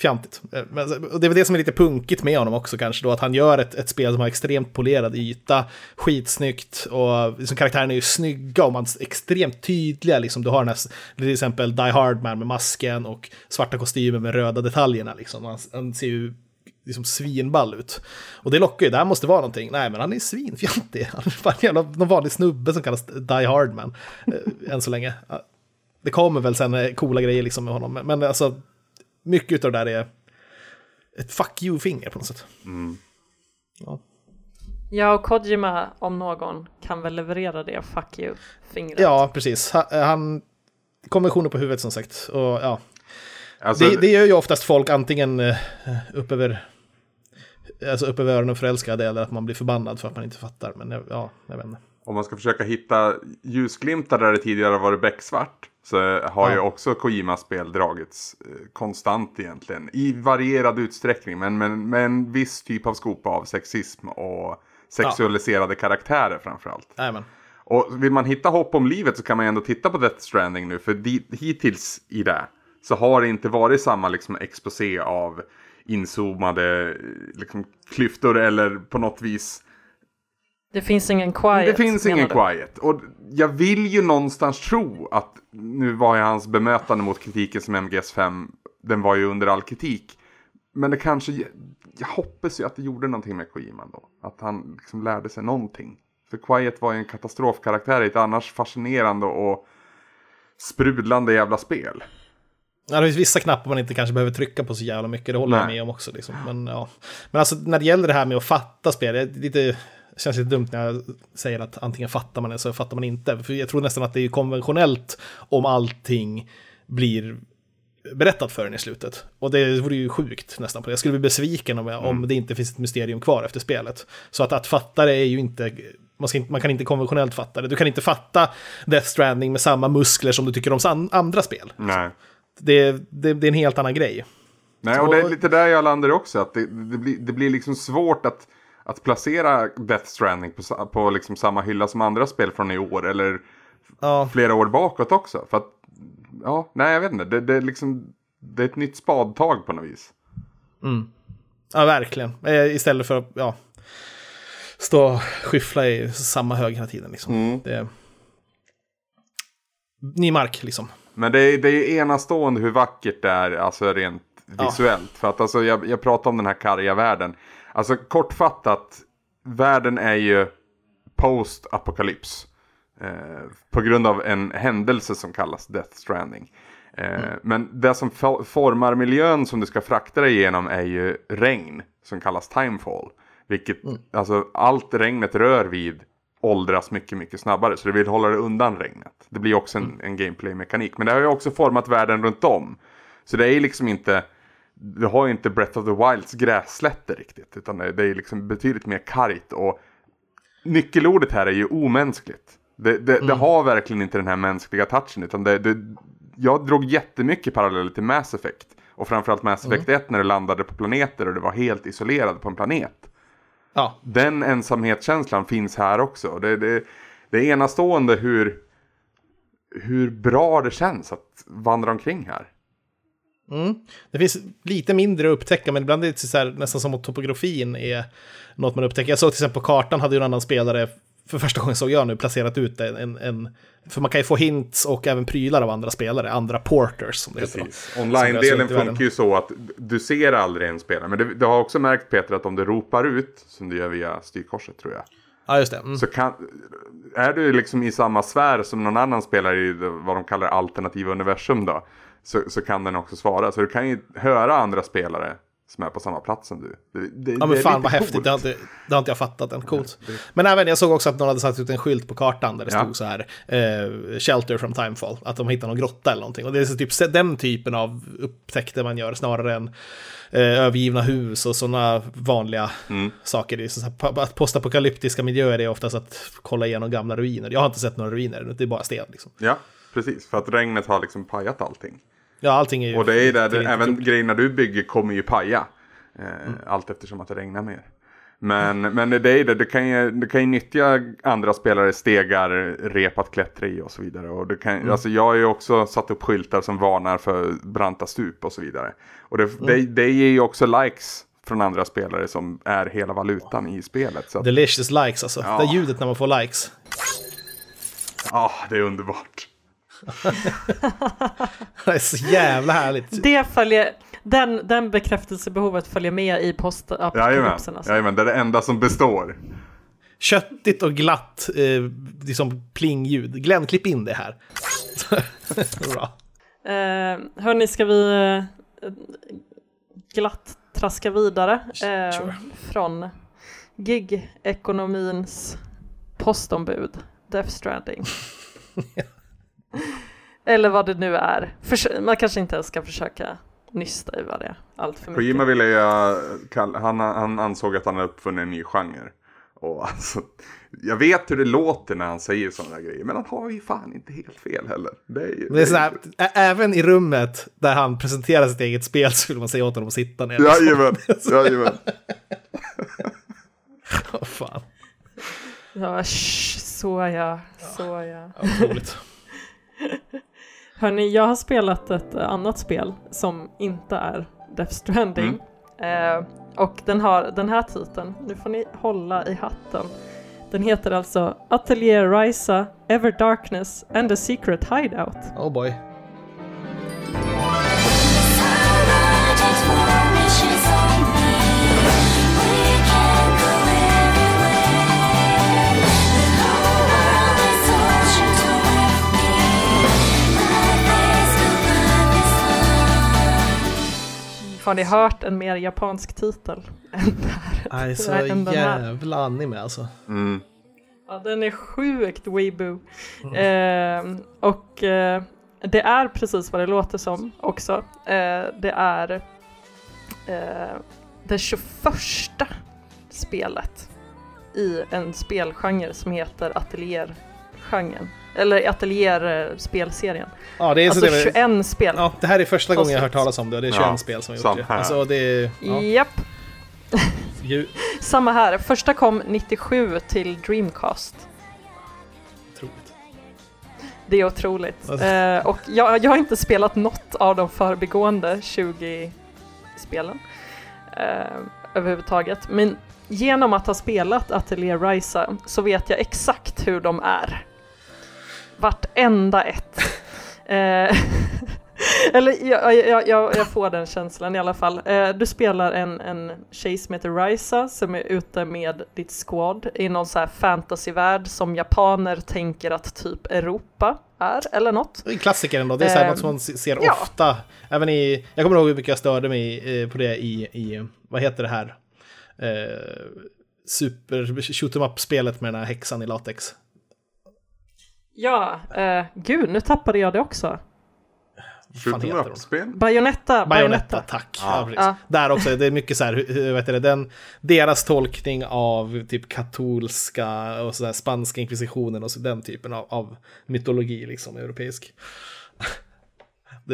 [SPEAKER 3] fjantigt. Men, och det är väl det som är lite punkigt med honom också kanske då, att han gör ett, ett spel som har extremt polerad yta, skitsnyggt och liksom, karaktärerna är ju snygga och man är extremt tydliga. Liksom, du har den här, till exempel Die Hard Man med masken och svarta kostymer med röda detaljerna. Liksom. Han, han ser ju liksom svinball ut. Och det lockar ju, det här måste vara någonting. Nej, men han är svinfjantig. Han är bara en jävla, någon vanlig snubbe som kallas Die Hard Man, eh, än så länge. Det kommer väl sen eh, coola grejer liksom med honom, men- alltså mycket av det där är ett fuck you-finger på något sätt. Ja.
[SPEAKER 1] ja och Kojima om någon kan väl leverera det fuck you-fingret.
[SPEAKER 3] ja, precis. Han, han konventioner på huvudet som sagt. Och, ja.
[SPEAKER 2] Alltså,
[SPEAKER 3] det, det gör ju oftast folk antingen eh, upp över Alltså upp över öronen förälskade eller att man blir förbannad för att man inte fattar. Men ja, jag vet inte.
[SPEAKER 2] Om man ska försöka hitta ljusglimtar där det tidigare varit becksvart. Så har
[SPEAKER 3] Ja.
[SPEAKER 2] ju också Kojima-spel dragits eh, konstant egentligen. I varierad utsträckning. Men med, med en viss typ av skopa av sexism och sexualiserade karaktärer framförallt.
[SPEAKER 3] Nej, men.
[SPEAKER 2] Och vill man hitta hopp om livet så kan man ju ändå titta på Death Stranding nu. För di- hittills i det så har det inte varit samma liksom exposé av inzoomade liksom, klyftor eller på något vis
[SPEAKER 1] Det finns ingen quiet.
[SPEAKER 2] det finns ingen
[SPEAKER 1] du?
[SPEAKER 2] quiet. Och jag vill ju någonstans tro att nu var ju hans bemötande mot kritiken som MGS5, den var ju under all kritik. Men det kanske, jag hoppas ju att det gjorde någonting med Kojima då. Att han liksom lärde sig någonting. För Quiet var ju en katastrofkaraktär i ett annars fascinerande och sprudlande jävla spel.
[SPEAKER 3] Ja, det finns vissa knappar man inte kanske behöver trycka på så jävla mycket, det håller jag
[SPEAKER 2] Nej.
[SPEAKER 3] med om också. Liksom. Men, ja. Men alltså när det gäller det här med att fatta spel, det, lite, det känns lite dumt när jag säger att antingen fattar man det så fattar man inte. För jag tror nästan att det är konventionellt om allting blir berättat för en i slutet. Och det vore ju sjukt nästan. på det. Jag skulle bli besviken om, jag, om det inte finns ett mysterium kvar efter spelet. Så att, att fatta det är ju inte... Man, inte, man kan inte konventionellt fatta det. Du kan inte fatta Death Stranding med samma muskler som du tycker om andra spel.
[SPEAKER 2] Nej.
[SPEAKER 3] Det, det, det är en helt annan grej.
[SPEAKER 2] Nej, och det är lite där jag landar också. Att det, det, blir, det blir liksom svårt att, att placera Death Stranding på, på liksom samma hylla som andra spel från i år. Eller
[SPEAKER 3] Ja,
[SPEAKER 2] flera år bakåt också. För att, ja, nej jag vet inte. Det, det, är liksom, det är ett nytt spadtag på något vis.
[SPEAKER 3] ja verkligen. Eh, Istället för att ja, stå och skyffla i samma hög hela tiden. Liksom. Det är... Ny mark, liksom.
[SPEAKER 2] Men det är, det är enastående hur vackert det är, alltså rent visuellt. För att alltså, jag, jag pratar om den här karga världen. Alltså kortfattat, världen är ju post-apokalyps. Eh, på grund av en händelse som kallas Death Stranding. Eh, Men det som fo- formar miljön som du ska frakta dig igenom är ju regn som kallas timefall. Vilket, alltså allt regnet rör vid åldras mycket, mycket snabbare. Så det vill hålla det undan regnet. Det blir också en, en gameplay-mekanik. Men det har ju också format världen runt om. Så det är liksom inte, du har ju inte Breath of the Wilds grässlätter riktigt. Utan det, är liksom betydligt mer kargt. Och nyckelordet här är ju omänskligt. Det, det, det har verkligen inte den här mänskliga touchen. Utan det, det, jag drog jättemycket paralleller till Mass Effect. Och framförallt Mass Effect 1 när du landade på planeter och du var helt isolerad på en planet.
[SPEAKER 3] Ja,
[SPEAKER 2] Den ensamhetskänslan finns här också. Det, det, det är enastående hur, hur bra det känns att vandra omkring här.
[SPEAKER 3] det finns lite mindre att upptäcka, men ibland är det så här, nästan som att topografin är något man upptäcker. Jag såg till exempel på kartan hade ju en annan spelare, för första gången såg jag nu, placerat ut en, en, för man kan ju få hints och även prylar av andra spelare, andra porters som det heter. då. Som
[SPEAKER 2] Online-delen funkar ju så att du ser aldrig en spelare. Men det, du har också märkt Peter att om du ropar ut, som du gör via styrkorset tror jag.
[SPEAKER 3] Ja, just det. Mm.
[SPEAKER 2] Så kan, är du liksom i samma sfär som någon annan spelare i vad de kallar alternativa universum då. Så, så kan den också svara. Så du kan ju höra andra spelare som är på samma plats som du. Det, det,
[SPEAKER 3] Ja
[SPEAKER 2] det
[SPEAKER 3] men
[SPEAKER 2] är
[SPEAKER 3] fan vad häftigt, det har, inte, det har inte jag fattat än. Coolt. Men även, jag såg också att någon hade satt ut en skylt på kartan där det
[SPEAKER 2] Ja.
[SPEAKER 3] stod så här, eh, Shelter from Timefall, att de hittar någon grotta eller någonting. Och det är så typ den typen av upptäckter man gör snarare än eh, övergivna hus och sådana vanliga
[SPEAKER 2] Mm.
[SPEAKER 3] saker. Det är så här, att postapokalyptiska miljöer är oftast att kolla igenom gamla ruiner. Jag har inte sett några ruiner, det är bara sten liksom.
[SPEAKER 2] Ja, precis. För att regnet har liksom pajat allting.
[SPEAKER 3] Ja, allting är ju...
[SPEAKER 2] Och det är där,
[SPEAKER 3] det
[SPEAKER 2] även
[SPEAKER 3] klokt.
[SPEAKER 2] grejerna du bygger kommer ju paja. Eh, Allt eftersom att det regnar mer. Men, men det är det, du kan, ju, du kan ju nyttja andra spelare stegar, rep att klättra i och så vidare. Och du kan, alltså jag har ju också satt upp skyltar som varnar för branta stup och så vidare. Och det, det, det ger ju också likes från andra spelare som är hela valutan i spelet. Så att,
[SPEAKER 3] Delicious likes alltså.
[SPEAKER 2] Ja.
[SPEAKER 3] Det är ljudet när man får likes.
[SPEAKER 2] ah, det är underbart. <laughs>
[SPEAKER 3] Det är så jävla härligt.
[SPEAKER 1] Det följer, den, den bekräftelsebehovet följer med i
[SPEAKER 2] Jajamän,
[SPEAKER 1] postapokalypsen. Alltså.
[SPEAKER 2] jajamän, det är det enda som består.
[SPEAKER 3] Köttigt och glatt, eh, liksom plingljud. Glenn, klipp in det här. <laughs> Bra.
[SPEAKER 1] Eh, hörni, ska vi eh, glatt traska vidare eh,
[SPEAKER 3] Sure.
[SPEAKER 1] från gig-ekonomins postombud, Death Stranding. <laughs> <laughs> Eller vad det nu är. Man kanske inte ens ska försöka nysta i vad det är allt för mycket.
[SPEAKER 2] Kojima ville ju, kall- han, han ansåg att han hade uppfunnit en ny genre. Och <laughs> alltså, jag vet hur det låter när han säger sådana där grejer, men han har ju fan inte helt fel heller. Det är, ju-
[SPEAKER 3] Det är så här, ä- även i rummet där han presenterar sitt eget spel så vill man säga åt honom att sitta ner.
[SPEAKER 2] Jajamän, <laughs> jajamän.
[SPEAKER 3] Åh, fan.
[SPEAKER 1] Ja, sh, så ja, så ja.
[SPEAKER 3] Otroligt.
[SPEAKER 1] Hörni, jag har spelat ett eh, annat spel som inte är Death Stranding. Eh, och den har den här titeln, nu får ni hålla i hatten. Den heter alltså Atelier Ryza, Ever Darkness and a Secret Hideout.
[SPEAKER 3] Oh boy.
[SPEAKER 1] Har ni hört en mer japansk titel? än det här?
[SPEAKER 3] Nej, så jävla anime alltså.
[SPEAKER 2] Mm.
[SPEAKER 1] Ja, den är sjukt weeboo. Eh, och eh, det är precis vad det låter som också. Eh, det är eh, det 21 spelet i en spelgenre som heter Ateliergenren. Eller Atelier-spelserien.
[SPEAKER 3] Ja, det är
[SPEAKER 1] Alltså
[SPEAKER 3] så det,
[SPEAKER 1] 21 spel.
[SPEAKER 3] ja, det här är första gången jag har hört talas om det och det är 21
[SPEAKER 2] Ja,
[SPEAKER 3] spel som har gjort det. Alltså det. Ja,
[SPEAKER 1] Japp, <laughs> samma här. Första kom 97 till Dreamcast.
[SPEAKER 3] otroligt.
[SPEAKER 1] Det är otroligt.
[SPEAKER 3] Alltså.
[SPEAKER 1] Eh, och jag, jag har inte spelat något av de förbigående 20 spelen eh, överhuvudtaget. Men genom att ha spelat Atelier Ryza så vet jag exakt hur de är. Vartenda ett. <laughs> Eh, <laughs> Eller jag, jag, jag, jag får den känslan i alla fall. Eh, du spelar en, en tjej som heter Ryza som är ute med ditt squad i någon så här fantasyvärld som japaner tänker att typ Europa är eller något.
[SPEAKER 3] En klassiker ändå, det är så här något som man se- ser
[SPEAKER 1] ja.
[SPEAKER 3] ofta. Även i, jag kommer ihåg hur mycket jag störde mig eh, på det i, i vad heter det här? Eh, super shoot em up-spelet med den här häxan i latex.
[SPEAKER 1] Ja, eh, gud, nu tappade jag det också.
[SPEAKER 2] Shoot
[SPEAKER 3] heter
[SPEAKER 2] em
[SPEAKER 3] hon?
[SPEAKER 2] up-spel?
[SPEAKER 1] Bajonetta,
[SPEAKER 3] Bajonetta, tack.
[SPEAKER 2] Ja.
[SPEAKER 3] Ja. Där också, det är mycket så här, vet du, det, den, deras tolkning av typ katolska och så där spanska inkvisitionen och så den typen av, av mytologi, liksom europeisk. <laughs>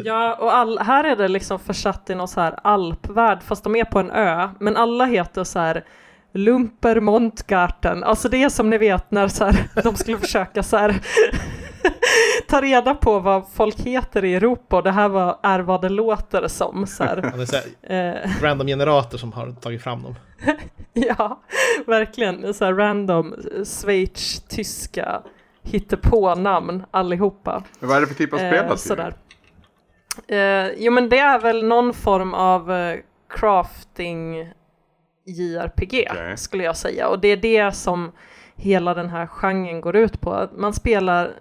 [SPEAKER 1] Ja, och all, här är det liksom försatt i någon så här alpvärld, fast de är på en ö, men alla heter så här Lumper Montgarten, alltså det är som ni vet när så här, <laughs> de skulle försöka så här <laughs> ta reda på vad folk heter i Europa och det här var, är vad det låter som. Så här. <laughs>
[SPEAKER 3] Ja, det är så här,
[SPEAKER 1] Eh,
[SPEAKER 3] random generator som har tagit fram dem.
[SPEAKER 1] ja, verkligen. Så här random Schweiz, tyska hittepå-namn allihopa.
[SPEAKER 2] Men vad är det för typ av spel
[SPEAKER 1] Eh, sådär. Eh, jo men det är väl någon form av eh, crafting JRPG
[SPEAKER 2] Okej.
[SPEAKER 1] skulle jag säga. Och det är det som hela den här genren går ut på. Att Man spelar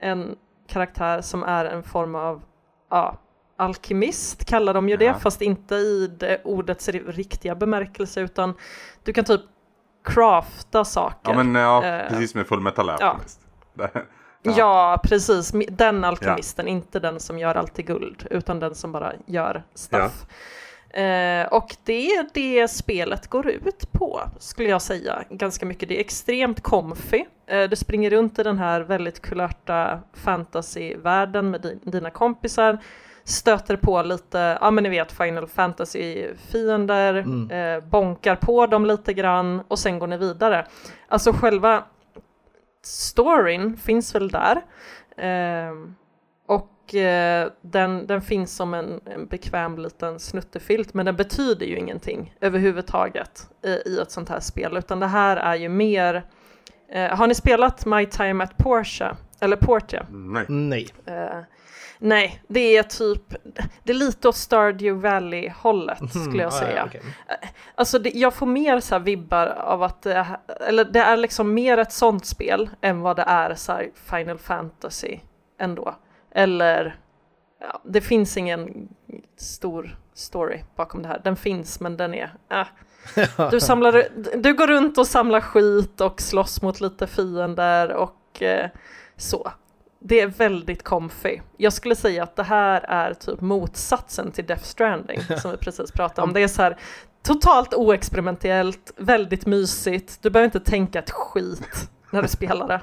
[SPEAKER 1] en karaktär som är en form av ja, alkemist kallar de ju det,
[SPEAKER 2] Ja.
[SPEAKER 1] fast inte i det ordets riktiga bemärkelse utan du kan typ crafta saker.
[SPEAKER 2] Ja, men ja,
[SPEAKER 1] Eh,
[SPEAKER 2] precis med Full Metal Alchemist. <laughs> Där-
[SPEAKER 1] Ja, precis. Den alkemisten, inte den som gör allt till guld, utan den som bara gör stuff. Eh, och det är det spelet går ut på, skulle jag säga. Ganska mycket. Det är extremt comfy. Eh, du springer runt i den här väldigt kulörta fantasyvärlden med din, dina kompisar. Stöter på lite, ja men ni vet Final Fantasy-fiender, eh, bonkar på dem lite grann och sen går ni vidare. Alltså själva storyn finns väl där. Och eh, den, den finns som en, en bekväm liten snuttefilt men den betyder ju ingenting överhuvudtaget i, i ett sånt här spel utan det här är ju mer eh, Har ni spelat My Time at Porsche? Eller Portia?
[SPEAKER 2] Nej.
[SPEAKER 3] Nej.
[SPEAKER 1] Eh, nej, det är typ, det är lite åt Stardew Valley-hållet skulle jag
[SPEAKER 3] Ah, ja,
[SPEAKER 1] säga.
[SPEAKER 3] okej.
[SPEAKER 1] Alltså det, jag får mer så här vibbar av att det är, eller det är liksom mer ett sånt spel än vad det är så här Final Fantasy ändå. Eller, ja, det finns ingen stor story bakom det här. Den finns men den är, äh. <laughs> du, samlar, du går runt och samlar skit och slåss mot lite fiender och eh, så. Det är väldigt comfy. Jag skulle säga att det här är typ motsatsen till Death Stranding <laughs> som vi precis pratade om. Det är så här totalt oexperimentellt, väldigt mysigt. Du behöver inte tänka ett skit när du spelar det.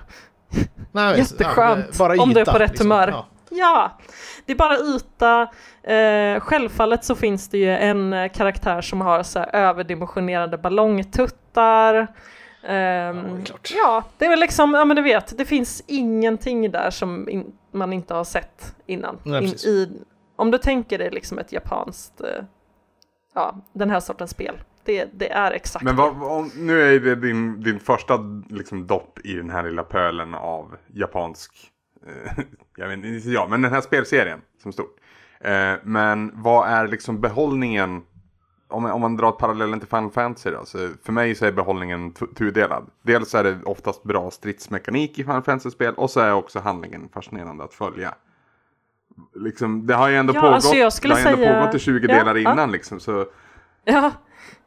[SPEAKER 3] Nej,
[SPEAKER 1] Jätteskönt,
[SPEAKER 3] bara
[SPEAKER 1] om du är
[SPEAKER 3] yta,
[SPEAKER 1] på rätt
[SPEAKER 3] liksom.
[SPEAKER 1] humör.
[SPEAKER 3] Ja.
[SPEAKER 1] Ja, det är bara yta. Eh, självfallet så finns det ju en eh, karaktär som har så här överdimensionerade ballongtuttar. Ehm,
[SPEAKER 3] Ja, det
[SPEAKER 1] ja, det är väl liksom, ja men du vet, det finns ingenting där som in, man inte har sett innan.
[SPEAKER 3] Nej,
[SPEAKER 1] In, i, om du tänker dig liksom ett japanskt, eh, ja, den här sortens spel. Det, det är exakt
[SPEAKER 2] Men vad, om, nu är det din, din första liksom, dopp i den här lilla pölen av japansk, eh, <laughs> jag vet inte, ja, men den här spelserien som stort. Eh, men vad är liksom behållningen, om, om man drar parallellen till Final Fantasy då, så för mig så är behållningen tu- tudelad. Dels är det oftast bra stridsmekanik i Final Fantasy-spel och så är också handlingen fascinerande att följa. Liksom, det har ju ändå
[SPEAKER 1] Ja,
[SPEAKER 2] pågått,
[SPEAKER 1] alltså
[SPEAKER 2] det har ju ändå
[SPEAKER 1] säga-
[SPEAKER 2] pågått i 20
[SPEAKER 1] Ja,
[SPEAKER 2] delar
[SPEAKER 1] ja.
[SPEAKER 2] innan liksom, så
[SPEAKER 1] Ja,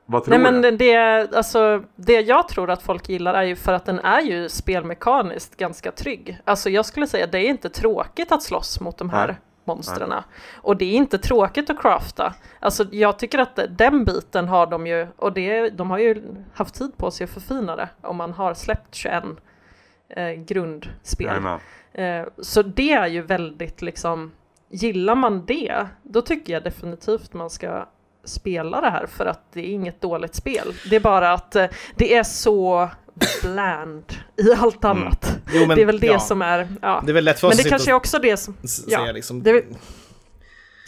[SPEAKER 2] vad tror
[SPEAKER 1] Nej
[SPEAKER 2] du?
[SPEAKER 1] men det, alltså, det jag tror att folk gillar är ju för att den är ju spelmekaniskt ganska trygg. Alltså jag skulle säga det är inte tråkigt att slåss mot de här
[SPEAKER 2] Nej.
[SPEAKER 1] monstren. Och det är inte tråkigt att crafta. Alltså jag tycker att den biten har de ju, och det, de har ju haft tid på sig att förfina det om man har släppt 21 eh, grundspel. Eh, så det är ju väldigt liksom, gillar man det, då tycker jag definitivt man ska spela det här för att det är inget dåligt spel. Det är bara att eh, det är så bland i allt annat.
[SPEAKER 3] Jo, men,
[SPEAKER 1] det är väl det
[SPEAKER 3] ja.
[SPEAKER 1] som är, ja.
[SPEAKER 3] Det är väl lätt för
[SPEAKER 1] Men
[SPEAKER 3] oss
[SPEAKER 1] det
[SPEAKER 3] att sitta
[SPEAKER 1] kanske är också det som, ja,
[SPEAKER 3] liksom.
[SPEAKER 1] det,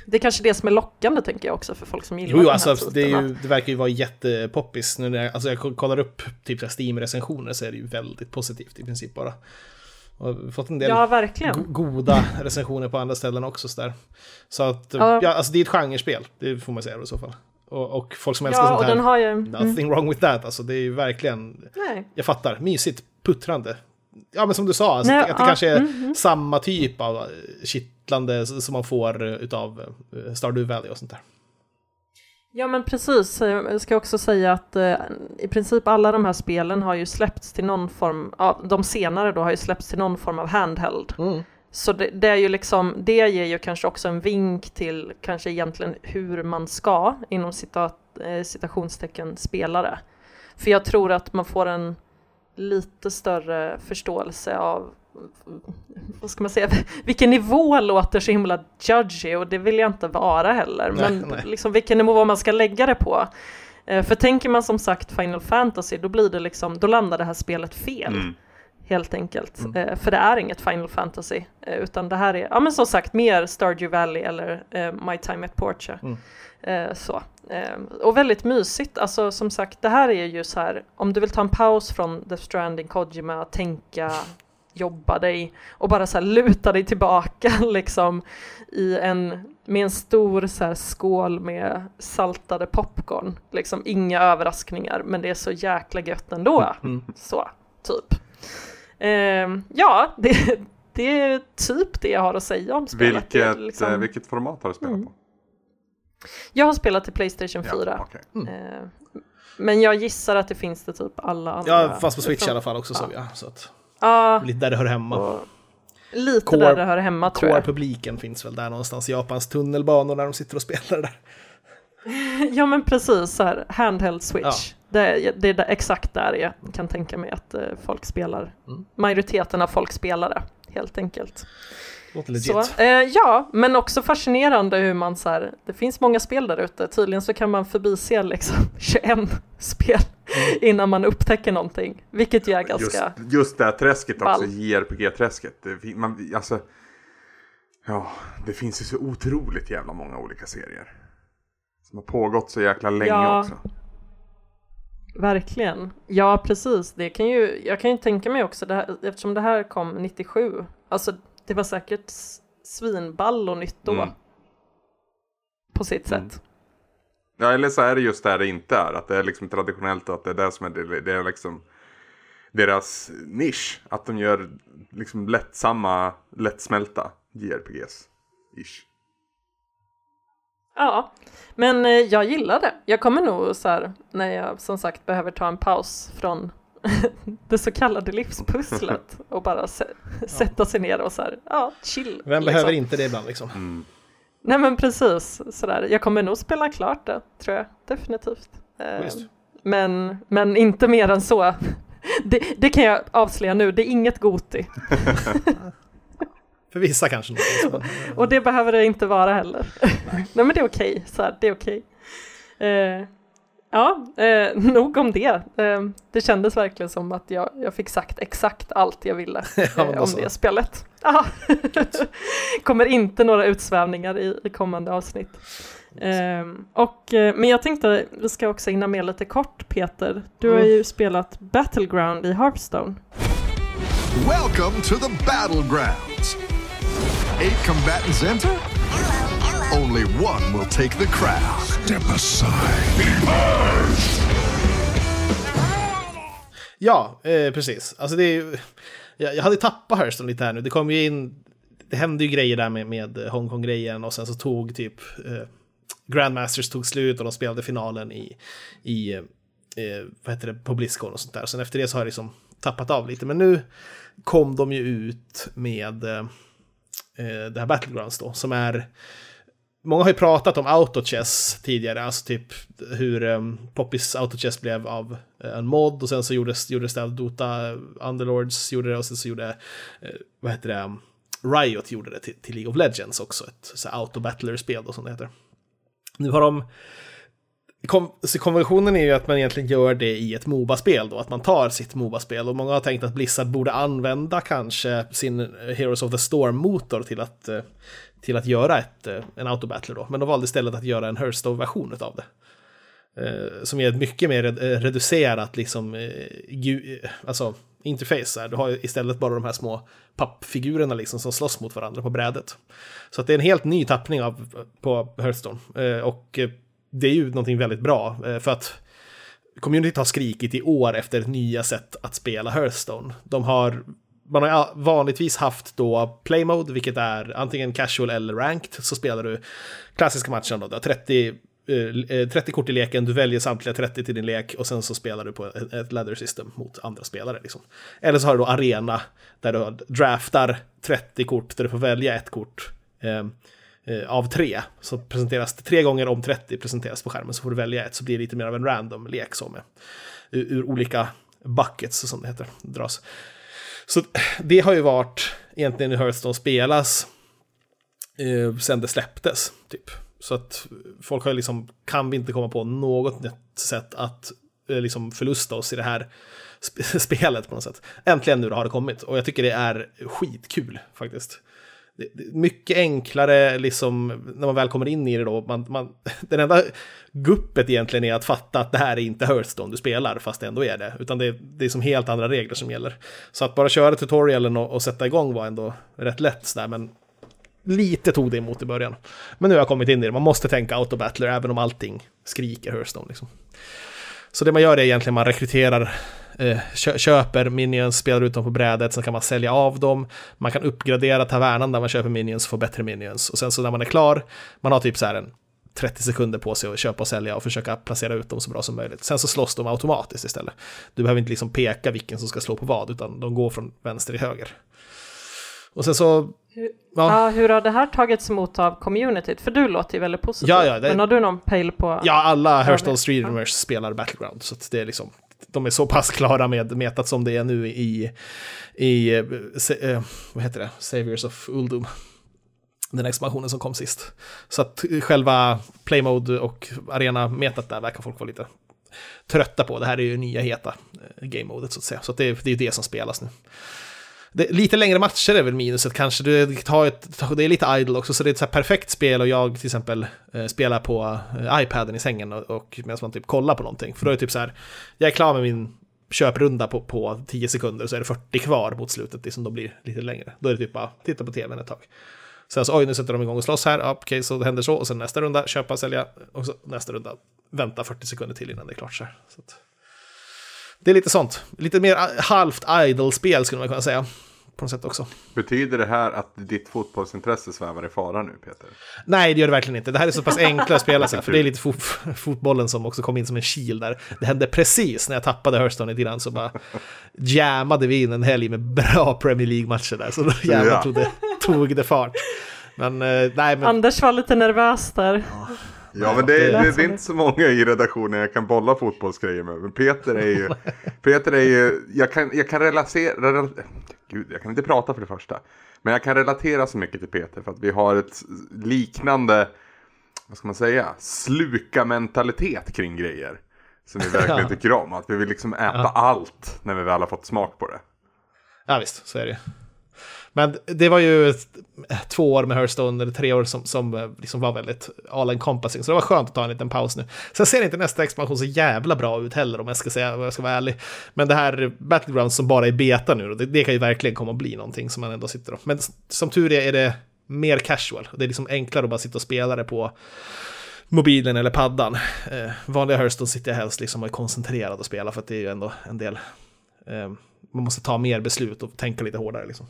[SPEAKER 1] det är kanske det som är lockande tänker jag också för folk som gillar
[SPEAKER 3] Jo,
[SPEAKER 1] den
[SPEAKER 3] jo
[SPEAKER 1] här
[SPEAKER 3] alltså, det, är ju, det verkar ju vara jättepoppis. Nu när jag, alltså jag kollar upp typ Steam-recensioner så är det ju väldigt positivt i princip bara. Och fått en del
[SPEAKER 1] Ja,
[SPEAKER 3] goda recensioner på andra ställen också. Så, där. så att,
[SPEAKER 1] Ja.
[SPEAKER 3] ja. alltså det är ett genrespel, det får man säga i så fall. Och, och folk som älskar
[SPEAKER 1] Ja,
[SPEAKER 3] sånt här,
[SPEAKER 1] den har ju... Mm,
[SPEAKER 3] nothing wrong with that, alltså det är ju verkligen,
[SPEAKER 1] nej.
[SPEAKER 3] jag fattar, mysigt, puttrande. Ja men som du sa, alltså,
[SPEAKER 1] Nej,
[SPEAKER 3] att det
[SPEAKER 1] ja,
[SPEAKER 3] kanske är
[SPEAKER 1] mm,
[SPEAKER 3] samma typ av kittlande som man får eh, utav eh, Stardew Valley och sånt där.
[SPEAKER 1] Ja men precis, jag ska också säga att eh, i princip alla de här spelen har ju släppts till någon form, ja, de senare då har ju släppts till någon form av handheld.
[SPEAKER 3] Mm.
[SPEAKER 1] Så det, det är ju liksom, det ger ju kanske också en vink till kanske egentligen hur man ska inom citat, eh, citationstecken spelare. För jag tror att man får en lite större förståelse av vad ska man säga, vilken nivå låter så himla judgy och det vill jag inte vara heller.
[SPEAKER 3] Nej,
[SPEAKER 1] Men
[SPEAKER 3] nej.
[SPEAKER 1] liksom vilken nivå man ska lägga det på. Eh, För tänker man som sagt Final Fantasy, då blir det liksom, då landar det här spelet fel.
[SPEAKER 2] Mm.
[SPEAKER 1] Helt enkelt. Eh, För det är inget Final Fantasy. eh, Utan det här är, ja men som sagt, mer Stardew Valley eller My Time at Portia. Eh, så. Och väldigt mysigt, alltså som sagt, det här är ju så här, om du vill ta en paus från Death Stranding, Kojima, tänka, jobba dig och bara så här luta dig tillbaka <laughs> liksom i en, med en stor så här skål med saltade popcorn. Liksom inga överraskningar, men det är så jäkla gött ändå. Så, typ. Ehm, ja, det, <laughs> det är typ det jag har att säga om spelet.
[SPEAKER 2] Vilket,
[SPEAKER 1] liksom-
[SPEAKER 2] eh, vilket format har du spelat
[SPEAKER 1] Mm.
[SPEAKER 2] på?
[SPEAKER 1] Jag har spelat i Playstation 4.
[SPEAKER 2] Ja, okej.
[SPEAKER 1] Eh, men jag gissar att det finns det typ alla andra.
[SPEAKER 3] Ja, fast på Switch i alla fall också såg jag. Så att,
[SPEAKER 1] Ja,
[SPEAKER 3] lite där det hör hemma.
[SPEAKER 1] och lite
[SPEAKER 3] Core-
[SPEAKER 1] där det hör hemma tror jag.
[SPEAKER 3] Core-publiken finns väl där någonstans i Japans tunnelbanor när de sitter och spelar där. <laughs>
[SPEAKER 1] Ja men precis, så här, handheld switch.
[SPEAKER 3] Ja.
[SPEAKER 1] Det, är- det är där, exakt där jag kan tänka mig att eh, folk spelar.
[SPEAKER 3] Mm.
[SPEAKER 1] Majoriteten av folk spelar det, helt enkelt.
[SPEAKER 3] Låter legit.
[SPEAKER 1] Så, eh, ja, men också fascinerande hur man så här, det finns många spel där ute, tydligen så kan man förbise liksom <laughs> 21 spel
[SPEAKER 3] Mm.
[SPEAKER 1] innan man upptäcker någonting, vilket ju är
[SPEAKER 2] Just,
[SPEAKER 1] ganska...
[SPEAKER 2] just det här träsket också,
[SPEAKER 1] ball.
[SPEAKER 2] JRPG-träsket. Det, fin- man, alltså, ja, det finns ju så otroligt jävla många olika serier. Som har pågått så jäkla länge
[SPEAKER 1] Ja.
[SPEAKER 2] också.
[SPEAKER 1] Verkligen. Ja, precis. Det kan ju, jag kan ju tänka mig också, det här, eftersom det här kom 97, alltså det var säkert svinball och nytt då.
[SPEAKER 2] Mm.
[SPEAKER 1] På sitt
[SPEAKER 2] Mm.
[SPEAKER 1] sätt.
[SPEAKER 2] Ja, eller så är det just där det inte är. Att det är liksom traditionellt och att det är det som är, det, det är liksom deras nisch. Att de gör liksom lättsamma, lättsmälta JRPGs. Ish.
[SPEAKER 1] Ja, men eh, jag gillar det. Jag kommer nog så här, när jag som sagt behöver ta en paus från det så kallade livspusslet <laughs> och bara sätta sig ner och så här, ja, chill.
[SPEAKER 3] Vem
[SPEAKER 1] liksom.
[SPEAKER 3] behöver inte det ibland liksom?
[SPEAKER 2] Mm.
[SPEAKER 1] Nej men precis, sådär. Jag kommer nog spela klart det, tror jag. Definitivt. Eh,
[SPEAKER 3] Visst.
[SPEAKER 1] Men, men inte mer än så. <laughs> Det, det kan jag avslöja nu, det är inget Goti. <laughs>
[SPEAKER 3] För vissa kanske. men-
[SPEAKER 1] Och det behöver det inte vara heller. Nej, men det är okej, så här, det är okej. Eh, ja, eh, <laughs> nog om det. Eh, det kändes verkligen som att jag, jag fick sagt exakt allt jag ville <laughs> eh, om
[SPEAKER 3] så.
[SPEAKER 1] det spelet. Ja. <laughs> Kommer inte några utsvävningar i, i kommande avsnitt. Ehm, och, eh, men jag tänkte, vi ska också hinna med lite kort Peter. Du har
[SPEAKER 3] Mm.
[SPEAKER 1] ju spelat Battleground i Hearthstone.
[SPEAKER 6] Welcome to the battlegrounds. Eight combatants enter. Only one will take the crown. Step aside.
[SPEAKER 3] Ja, eh, precis. Alltså det är ju, jag, jag hade tappat Hurston lite här nu. Det kom ju in, det hände ju grejer där med, med Hongkong-grejen och sen så tog typ eh, Grandmasters tog slut och de spelade finalen i, i eh, eh vad heter det, på Blizzcon och sånt där. Sen efter det så har jag liksom tappat av lite. Men nu kom de ju ut med eh, eh det här Battlegrounds då, som är Många har ju pratat om autochess tidigare, alltså typ hur um, Poppys autochess blev av eh, en mod och sen så gjordes, gjordes det av Dota, eh, Underlords gjorde det och sen så gjorde, uh, vad heter det, um, Riot gjorde det till, till League of Legends också, ett så här auto-battler-spel då som det heter. Nu har de Kom, så konventionen är ju att man egentligen gör det i ett Moba-spel då, att man tar sitt Moba-spel och många har tänkt att Blizzard borde använda kanske sin eh, Heroes of the Storm-motor till att, eh, till att göra ett, eh, en autobattler då, men de valde istället att göra en Hearthstone-version av det. Som är ett mycket mer reducerat liksom, alltså interface. Här. Du har istället bara de här små pappfigurerna liksom som slåss mot varandra på brädet. Så att det är en helt ny tappning av, på Hearthstone. Och det är ju någonting väldigt bra, eh, för att communityt har skrikit i år efter nya sätt att spela Hearthstone. De har, man har vanligtvis haft då play mode, vilket är antingen casual eller ranked, så spelar du klassiska matchen då, du har 30 30 eh, eh, kort i leken, du väljer samtliga 30 till din lek och sen så spelar du på ett, ladder system mot andra spelare. Liksom. Eller så har du då arena där du draftar 30 kort där du får välja ett kort eh, Eh, av tre. Så presenteras det tre gånger om 30 presenteras på skärmen så får du välja ett så blir det lite mer av en random lek som med ur, ur olika buckets som det heter dras. Så det har ju varit egentligen hur Hearthstone spelas eh, sen det släpptes. Typ. Så att folk har liksom, kan vi inte komma på något nytt sätt att eh, liksom förlusta oss i det här sp <laughs> spelet på något sätt. Äntligen nu har det kommit och jag tycker det är skitkul faktiskt. Mycket enklare liksom när man väl kommer in i det då. Man, man, <laughs> den enda guppet egentligen är att fatta att det här är inte Hearthstone du spelar, fast det ändå är det. Utan det, det är som helt andra regler som gäller. Så att bara köra tutorialen och, och sätta igång var ändå rätt lätt sådär, men lite tog det emot i början. Men nu har jag kommit in i det, man måste tänka autobattler även om allting skriker Hearthstone. Liksom. Så det man gör är egentligen man rekryterar, köper minions, spelar ut dem på brädet, sen kan man sälja av dem. Man kan uppgradera tavernan där man köper minions och får bättre minions. Och sen så när man är klar, man har typ så här en 30 sekunder på sig att köpa och sälja och försöka placera ut dem så bra som möjligt. Sen så slåss de automatiskt istället. Du behöver inte liksom peka vilken som ska slå på vad, utan de går från vänster till höger. Och sen så...
[SPEAKER 1] Hur, ja. ja. hur har det här tagits emot av communityt? För du låter ju väldigt positiv.
[SPEAKER 3] Ja, ja, det...
[SPEAKER 1] Men har du någon pejl på...
[SPEAKER 3] Ja, alla Hearthstone streamers ja. spelar Battleground. Så det är liksom... De är så pass klara med metat som det är nu i... i eh, eh, vad heter det? Saviors of Uldum. Den expansionen som kom sist. Så att själva playmode och arena-metat där verkar folk vara lite trötta på. Det här är ju nya heta eh, game-modet så att säga. Så att det, det är ju det som spelas nu det, lite längre matcher är väl minuset kanske. Du tar ett, det är lite idle också, så det är ett så perfekt spel och jag till exempel eh, spelar på eh, iPaden i sängen och, och medan man typ kollar på någonting. För då är det typ så här, jag är klar med min köprunda på, på 10 sekunder så är det 40 kvar mot slutet, det som då blir lite längre. Då är det typ bara titta på tvn ett tag. Sen så, oj, nu sätter de igång och slåss här, ja, okej, så det händer så, och sen nästa runda, köpa, sälja, och så nästa runda, vänta 40 sekunder till innan det är klart så här. Så att, det är lite sånt, lite mer halvt idle-spel skulle man kunna säga på något sätt också.
[SPEAKER 2] Betyder det här att ditt fotbollsintresse svävar i fara nu Peter?
[SPEAKER 3] Nej, det gör det verkligen inte. Det här är så pass enkla att spela <laughs> sig. För det är lite fot fotbollen som också kom in som en kil där. Det hände precis när jag tappade Hurston lite grann så bara jammade vi in en helg med bra Premier League-matcher där. Så då jävlar ja. tog, det, tog det fart. Men, eh, nej, men...
[SPEAKER 1] Anders var lite nervös där.
[SPEAKER 2] Ja. Ja men det, det, det, är inte så många i redaktionen jag kan bolla fotbollsgrejer med. Men Peter är ju, <laughs> Peter är ju, jag kan, jag kan relatera, gud jag kan inte prata för det första. Men jag kan relatera så mycket till Peter för att vi har ett liknande, vad ska man säga, sluka mentalitet kring grejer. Som vi verkligen <laughs> tycker om. Att vi vill liksom äta ja. allt när vi väl har fått smak på det.
[SPEAKER 3] Ja visst, så är det men det var ju två år med Hearthstone, eller tre år som, som eh, liksom var väldigt all encompassing. Så det var skönt att ta en liten paus nu. Sen ser inte nästa expansion så jävla bra ut heller om jag ska säga, om jag ska vara ärlig. Men det här Battlegrounds som bara är beta nu, det, det kan ju verkligen komma att bli någonting som man ändå sitter och... Men som tur är är det mer casual. Det är liksom enklare att bara sitta och spela det på mobilen eller paddan. Eh, vanliga Hearthstone sitter jag helst liksom och är koncentrerad och spelar, för att det är ju ändå en del... Eh, man måste ta mer beslut och tänka lite hårdare liksom.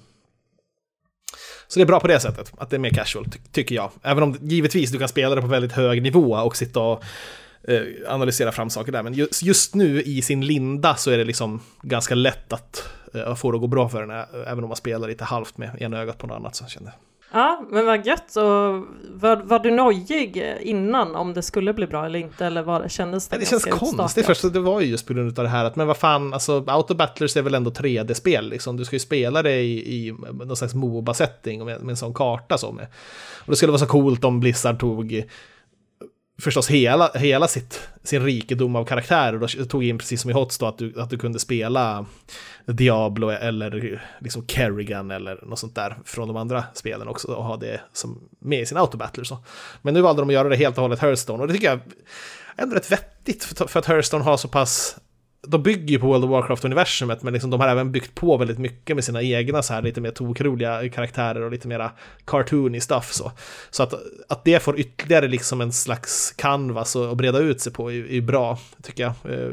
[SPEAKER 3] Så det är bra på det sättet, att det är mer casual, ty tycker jag. Även om givetvis du kan spela det på väldigt hög nivå och sitta och eh, analysera fram saker där. Men just, just, nu i sin linda så är det liksom ganska lätt att eh, få det att gå bra för den, även om man spelar lite halvt med ena ögat på något annat. Så känner jag.
[SPEAKER 1] Ja, men vad gött. Och var, var du nojig innan om det skulle bli bra eller inte? Eller var, kändes det
[SPEAKER 3] Det känns konstigt först. Det var ju just på grund av det här att, men vad fan, alltså Auto Battlers är väl ändå 3D-spel liksom. Du ska ju spela det i, i någon slags Moba-setting med, med en sån karta som är. Och det skulle vara så coolt om Blizzard tog förstås hela, hela sitt, sin rikedom av karaktärer och tog in precis som i Hots då att du, att du kunde spela Diablo eller liksom Kerrigan eller något sånt där från de andra spelen också och ha det som med i sin autobattler. Så. Men nu valde de att göra det helt och hållet Hearthstone och det tycker jag är ändå rätt vettigt för att Hearthstone har så pass de bygger ju på World of Warcraft-universumet, men liksom de har även byggt på väldigt mycket med sina egna så här lite mer tokroliga karaktärer och lite mera cartoony stuff så. Så att, att det får ytterligare liksom en slags canvas att breda ut sig på är, är bra, tycker jag. Eh,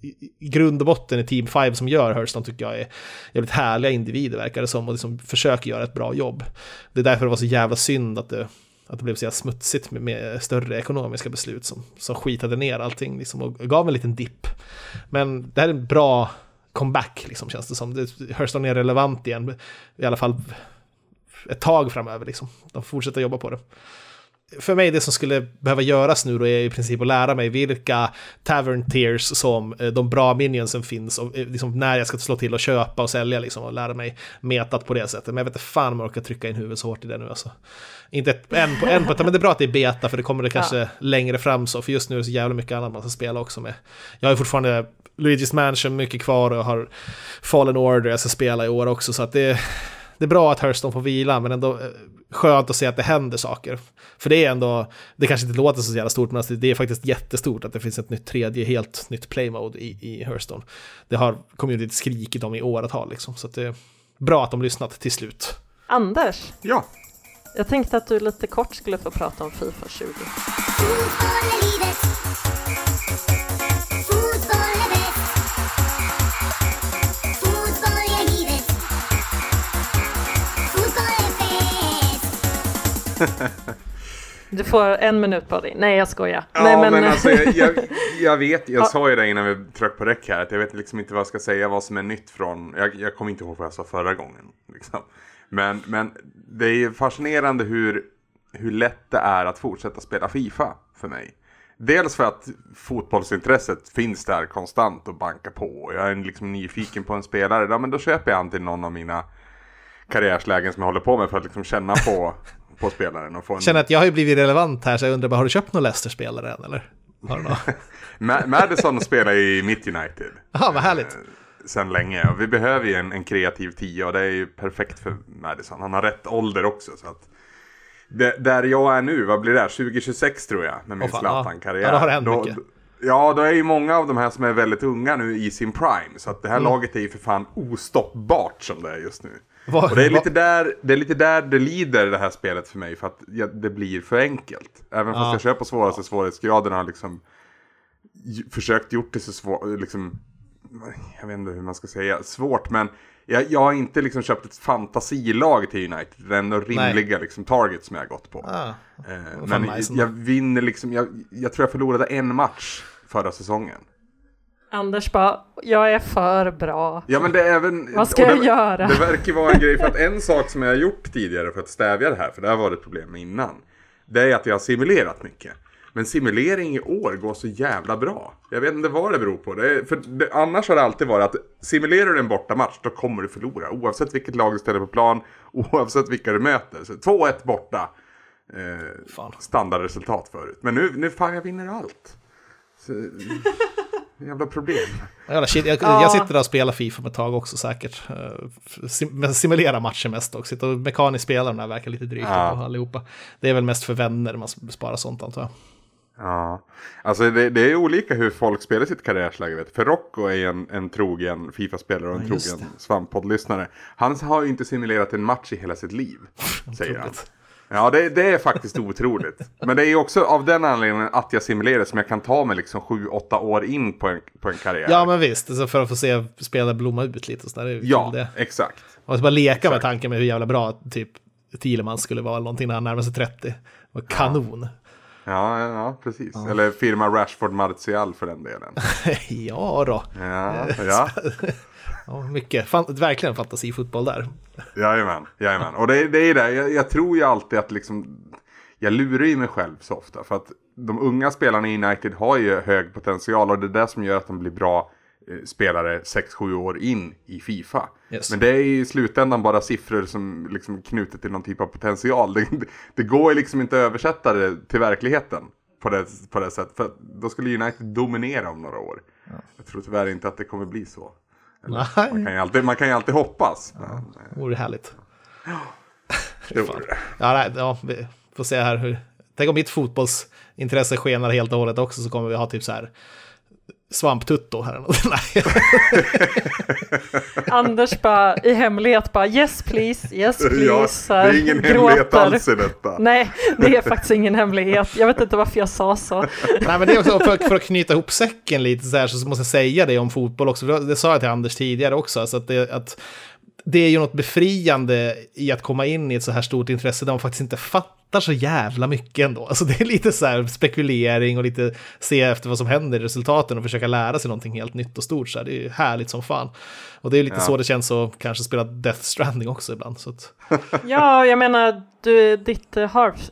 [SPEAKER 3] I, i grund och botten är Team 5 som gör Hearthstone tycker jag är jävligt härliga individer verkar det som och liksom försöker göra ett bra jobb. Det är därför det var så jävla synd att det, att det blev så jävla smutsigt med, med större ekonomiska beslut som, som skitade ner allting liksom, och gav en liten dipp. Men det här är en bra comeback, liksom, känns det som. Det, hörs är relevant igen, i alla fall ett tag framöver. Liksom. De fortsätter jobba på det för mig det som skulle behöva göras nu då är i princip att lära mig vilka tavern tiers som eh, de bra minionsen finns och eh, liksom när jag ska slå till och köpa och sälja liksom och lära mig metat på det sättet. Men jag vet inte fan om jag orkar trycka in huvudet så hårt i det nu alltså. Inte ett, en på en på men det är bra att det är beta för det kommer det kanske ja. längre fram så, för just nu är det så jävla mycket annat man ska spela också med. Jag har fortfarande Luigi's Mansion mycket kvar och jag har Fallen Order jag ska spela i år också så att det det är bra att Hearthstone får vila, men ändå eh, skönt att se att det händer saker. För det är ändå, det kanske inte låter så jävla stort, men alltså det är faktiskt jättestort att det finns ett nytt tredje, helt nytt playmode i, i Hearthstone. Det har communityt skrikit om i åratal liksom, så det är bra att de lyssnat till slut.
[SPEAKER 1] Anders?
[SPEAKER 2] Ja?
[SPEAKER 1] Jag tänkte att du lite kort skulle få prata om Fifa 20. <laughs> Du får en minut på dig. Nej, jag skojar.
[SPEAKER 2] Ja,
[SPEAKER 1] Nej,
[SPEAKER 2] men, men alltså, jag, jag, jag, vet, jag <laughs> sa ju det innan vi tryckte på räck här, att jag vet liksom inte vad jag ska säga, vad som är nytt från, jag, jag kommer inte ihåg vad jag sa förra gången. Liksom. Men, men det är fascinerande hur, hur lätt det är att fortsätta spela Fifa för mig. Dels för att fotbollsintresset finns där konstant och bankar på. Jag är liksom nyfiken på en spelare, ja, men då köper jag antingen någon av mina karriärslägen som jag håller på med för att liksom känna på <laughs> på spelaren. Och få en...
[SPEAKER 3] Känner att jag har ju blivit relevant här så jag undrar bara, har du köpt någon Leicester-spelare än eller? Har du
[SPEAKER 2] någon? <laughs> Madison spelar i Mitt United.
[SPEAKER 3] Ja, vad härligt. Eh,
[SPEAKER 2] sen länge. Och vi behöver ju en, en kreativ tia och det är ju perfekt för Madison. Han har rätt ålder också. Så att det, där jag är nu, vad blir det? 2026 tror jag med min oh, Zlatan-karriär. Ja,
[SPEAKER 3] då har det hänt då, mycket.
[SPEAKER 2] Ja, då är ju många av de här som är väldigt unga nu i sin prime. Så att det här mm. laget är ju för fan ostoppbart som det är just nu. Var, och det är, lite där, det är lite där det lider det här spelet för mig. För att ja, det blir för enkelt. Även fast ja. jag kör på svåraste svårighetsgraden har liksom försökt gjort det så svårt. Liksom, jag vet inte hur man ska säga. Svårt men jag, jag har inte liksom köpt ett fantasilag till United. Det är ändå rimliga liksom, targets som jag har gått på. Ah, eh, men nice jag, jag vinner liksom. Jag, jag tror jag förlorade en match förra säsongen.
[SPEAKER 1] Anders bara, jag är för bra.
[SPEAKER 2] Ja men det är även...
[SPEAKER 1] Vad ska
[SPEAKER 2] det,
[SPEAKER 1] jag göra?
[SPEAKER 2] Det verkar vara en grej för att en sak som jag har gjort tidigare för att stävja det här, för det har varit ett problem innan. Det är att jag har simulerat mycket. Men simulering i år går så jävla bra. Jag vet inte vad det beror på. Det är, för det, annars har det alltid varit att simulerar du en bortamatch då kommer du förlora. Oavsett vilket lag du ställer på plan, <laughs> oavsett vilka du möter. Så 2-1 borta. Eh, standardresultat förut. Men nu, nu fan jag vinner allt. Så, <laughs> jävla problem.
[SPEAKER 3] Jävla shit. Jag, ja. jag sitter där och spelar Fifa med tag också säkert. Eh, sim simulera matcher mest och sitta och mekaniskt spela de där verkar lite drygt ja. på allihopa. Det är väl mest för vänner man sparar sånt antar jag.
[SPEAKER 2] Ja, alltså det, det, är olika hur folk spelar sitt karriärsläge. Vet. För Rocco är en, en trogen Fifa-spelare och en ja, trogen svamppodd-lyssnare. Han har ju inte simulerat en match i hela sitt liv, <laughs> säger han. Ja, det, det, är faktiskt otroligt. Men det är också av den anledningen att jag simulerar som jag kan ta mig liksom 7-8 år in på en, på en karriär.
[SPEAKER 3] Ja, men visst. Alltså för att få se spelare blomma ut lite. Så där,
[SPEAKER 2] ja,
[SPEAKER 3] det.
[SPEAKER 2] exakt.
[SPEAKER 3] Och så bara leka exakt. med tanken med hur jävla bra typ Thielemans skulle vara eller någonting när han närmar sig 30. Och kanon.
[SPEAKER 2] Ja, ja, ja precis. Ja. Eller firma Rashford Martial för den delen. <laughs>
[SPEAKER 3] ja då.
[SPEAKER 2] Ja, ja. <laughs>
[SPEAKER 3] Ja, mycket, fan, verkligen fantasifotboll där.
[SPEAKER 2] Jajamän, jajamän. Och det, det är det, jag, jag tror ju alltid att liksom, jag lurar ju mig själv så ofta. För att de unga spelarna i United har ju hög potential och det är det som gör att de blir bra spelare 6-7 år in i Fifa. Yes. Men det är i slutändan bara siffror som liksom knutet till någon typ av potential. Det, det går ju liksom inte att översätta det till verkligheten på det, på det sättet. För då skulle United dominera om några år. Ja. Jag tror tyvärr inte att det kommer bli så. Eller, man, kan ju alltid, man kan ju alltid hoppas.
[SPEAKER 3] Ja, det vore härligt.
[SPEAKER 2] Ja, det vore det.
[SPEAKER 3] Ja, nej, ja, vi får se här hur... Tänk om mitt fotbollsintresse skenar helt och hållet också så kommer vi ha typ så här svamptutto här. <laughs> <laughs>
[SPEAKER 1] Anders bara i hemlighet bara yes please, yes please.
[SPEAKER 2] Ja, det är ingen gråter. hemlighet alls i detta.
[SPEAKER 1] Nej, det är faktiskt ingen hemlighet. Jag vet inte varför jag sa så.
[SPEAKER 3] Nej, men det är också för, för att knyta ihop säcken lite så här så måste jag säga det om fotboll också. Det sa jag till Anders tidigare också. Alltså att, det, att det är ju något befriande i att komma in i ett så här stort intresse där man faktiskt inte fattar fattar så jävla mycket ändå. Alltså det är lite så här spekulering och lite se efter vad som händer i resultaten och försöka lära sig någonting helt nytt och stort. Så här, det är ju härligt som fan. Och det är lite
[SPEAKER 2] Ja.
[SPEAKER 3] så det känns att kanske spela Death Stranding också ibland. Så att, <laughs>
[SPEAKER 1] Ja, jag menar, du, ditt uh,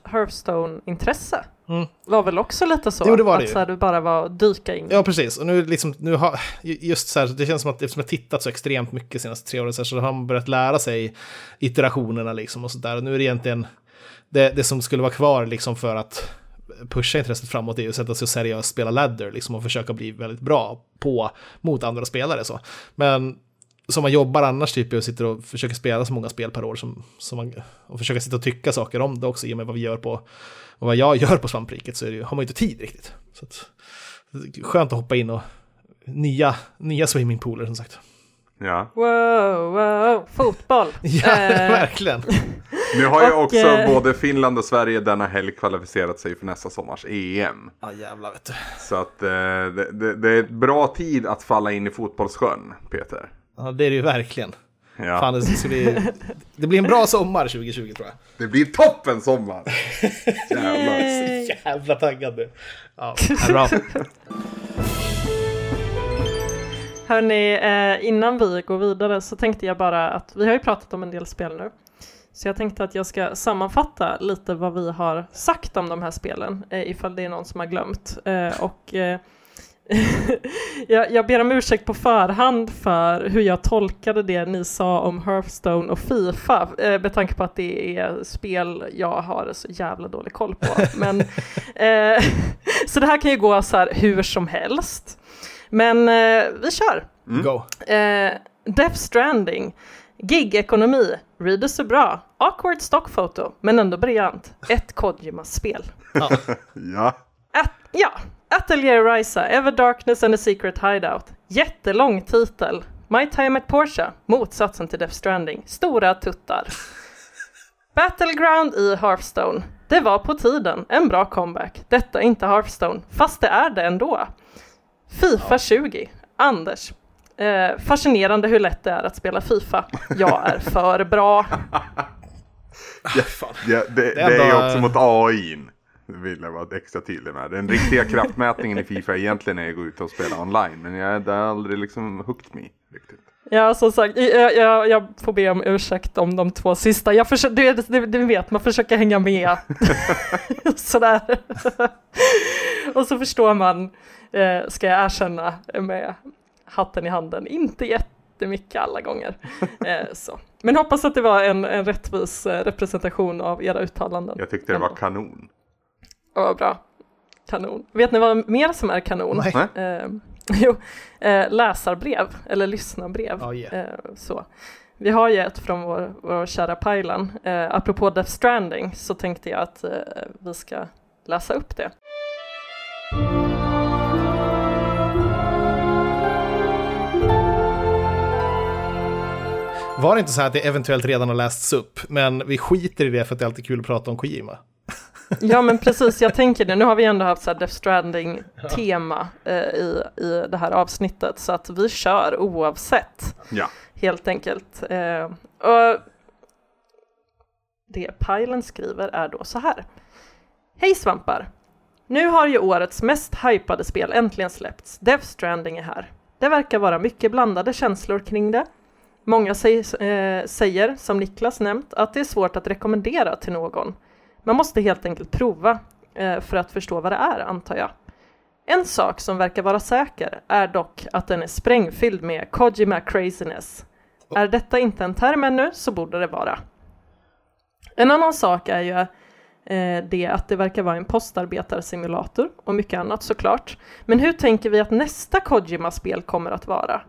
[SPEAKER 1] Hearthstone-intresse
[SPEAKER 3] Mm.
[SPEAKER 1] var väl också lite så?
[SPEAKER 3] Jo, det var det
[SPEAKER 1] att
[SPEAKER 3] ju.
[SPEAKER 1] så här, du bara var dyka in.
[SPEAKER 3] Ja, precis. Och nu liksom, nu har, just så här, det känns som att eftersom jag tittat så extremt mycket de senaste tre åren så, här, så har man börjat lära sig iterationerna liksom och sådär. Och nu är det egentligen det, det som skulle vara kvar liksom för att pusha intresset framåt är ju att sätta sig och seriöst spela ladder liksom och försöka bli väldigt bra på mot andra spelare så. Men som man jobbar annars typ och sitter och försöker spela så många spel per år som, som man, och försöka sitta och tycka saker om det också i och med vad vi gör på och vad jag gör på svampriket så är det, ju- har man ju inte tid riktigt. Så att, det är skönt att hoppa in och nya, nya swimmingpooler som sagt.
[SPEAKER 2] Ja.
[SPEAKER 1] Wow, wow, fotboll. <laughs>
[SPEAKER 3] Ja,
[SPEAKER 1] Eh,
[SPEAKER 3] verkligen. <laughs>
[SPEAKER 2] Nu har ju
[SPEAKER 1] Och,
[SPEAKER 2] också
[SPEAKER 1] eh,
[SPEAKER 2] både Finland och Sverige denna helg kvalificerat sig för nästa sommars EM.
[SPEAKER 3] Ja, jävlar vet du.
[SPEAKER 2] Så att eh, det, det, det är ett bra tid att falla in i fotbollssjön, Peter.
[SPEAKER 3] Ja, det är det ju verkligen.
[SPEAKER 2] Ja.
[SPEAKER 3] Fan, det, ska bli, det blir en bra sommar 2020 tror jag.
[SPEAKER 2] Det blir toppen sommar! <laughs> Jävlar.
[SPEAKER 1] Yay.
[SPEAKER 3] Jävla taggad nu. Ja, bra.
[SPEAKER 1] Hörni, eh, innan vi går vidare så tänkte jag bara att vi har ju pratat om en del spel nu. Så jag tänkte att jag ska sammanfatta lite vad vi har sagt om de här spelen, eh, ifall det är någon som har glömt. Eh, och eh, <laughs> jag, jag ber om ursäkt på förhand för hur jag tolkade det ni sa om Hearthstone och Fifa, eh, med tanke på att det är spel jag har så jävla dålig koll på. Men, <laughs> så det här kan ju gå så här hur som helst. Men vi kör!
[SPEAKER 3] Go.
[SPEAKER 1] Eh, Death Stranding, gig-ekonomi, readers är bra, awkward stockfoto, men ändå briljant. Ett Kojima-spel.
[SPEAKER 3] Ja. <laughs>
[SPEAKER 2] Ja.
[SPEAKER 1] At, ja, Atelier Ryza, Ever Darkness and a Secret Hideout. Jättelång titel. My Time at Porsche, motsatsen till Death Stranding. Stora tuttar. <laughs> Battleground i Hearthstone. Det var på tiden, en bra comeback. Detta är inte Hearthstone, fast det är det ändå. Fifa 20. Anders. Eh, fascinerande hur lätt det är att spela Fifa. Jag är för bra. <laughs>
[SPEAKER 3] Fan.
[SPEAKER 2] Ja, det, det,
[SPEAKER 3] är
[SPEAKER 2] är ju också mot AI. Det vill jag vara extra tydlig med. Den riktiga kraftmätningen i Fifa egentligen är att gå ut och spela online. Men jag, det har aldrig liksom hooked me riktigt.
[SPEAKER 1] Ja, som sagt, jag, jag, jag får be om ursäkt om de två sista. Jag försöker, du, du, du vet, man försöker hänga med. <laughs> Sådär. <laughs> och så förstår man, eh, ska jag erkänna med hatten i handen, inte jättemycket alla gånger. <laughs> Eh, så. Men hoppas att det var en, en rättvis eh, representation av era uttalanden.
[SPEAKER 2] Jag tyckte det var kanon.
[SPEAKER 1] Ja, vad bra. Kanon. Vet ni vad mer som är kanon?
[SPEAKER 3] Nej.
[SPEAKER 1] Eh, <laughs> jo, eh, läsarbrev, eller lyssnarbrev.
[SPEAKER 3] Ja, yeah.
[SPEAKER 1] eh, så. Vi har ju ett från vår, vår kära Pajlan. Eh, apropå Death Stranding så tänkte jag att eh, vi ska läsa upp det.
[SPEAKER 3] Var det inte så här att det eventuellt redan har lästs upp, men vi skiter i det för att det är alltid kul att prata om Kojima?
[SPEAKER 1] Ja men precis, jag tänker det. Nu har vi ändå haft så här Death Stranding-tema eh, i, i det här avsnittet så att vi kör oavsett.
[SPEAKER 2] Ja.
[SPEAKER 1] helt enkelt. Eh, och det Pajlen skriver är då så här. Hej svampar! Nu har ju årets mest hypade spel äntligen släppts. Death Stranding är här. Det verkar vara mycket blandade känslor kring det. Många säger, eh, säger, som Niklas nämnt, att det är svårt att rekommendera till någon. Man måste helt enkelt prova eh, för att förstå vad det är, antar jag. En sak som verkar vara säker är dock att den är sprängfylld med Kojima craziness. Är detta inte en term ännu så borde det vara. En annan sak är ju eh, det att det verkar vara en postarbetarsimulator och mycket annat såklart. Men hur tänker vi att nästa Kojima-spel kommer att vara?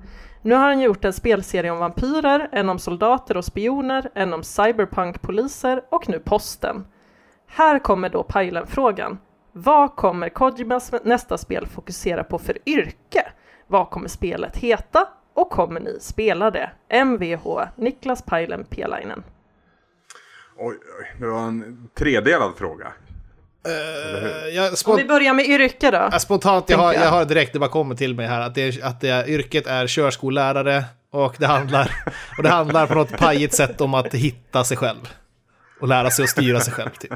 [SPEAKER 1] Nu har han gjort en spelserie om vampyrer, en om soldater och spioner, en om cyberpunkpoliser och nu posten. Här kommer då Pajlen-frågan. Vad kommer Kojimas nästa spel fokusera på för yrke? Vad kommer spelet heta? Och kommer ni spela det? Mvh Niklas Pajlen Pelainen.
[SPEAKER 2] Oj, oj, det var en tredelad fråga.
[SPEAKER 3] Uh, jag,
[SPEAKER 1] Om vi börjar med yrke då.
[SPEAKER 3] ja, spontant, jag har,
[SPEAKER 1] jag.
[SPEAKER 3] jag har direkt, det bara kommer till mig här, att, det, är- att det, yrket är körskollärare och det handlar, <laughs> och det handlar på något pajigt sätt om att hitta sig själv. Och lära sig att styra sig själv typ.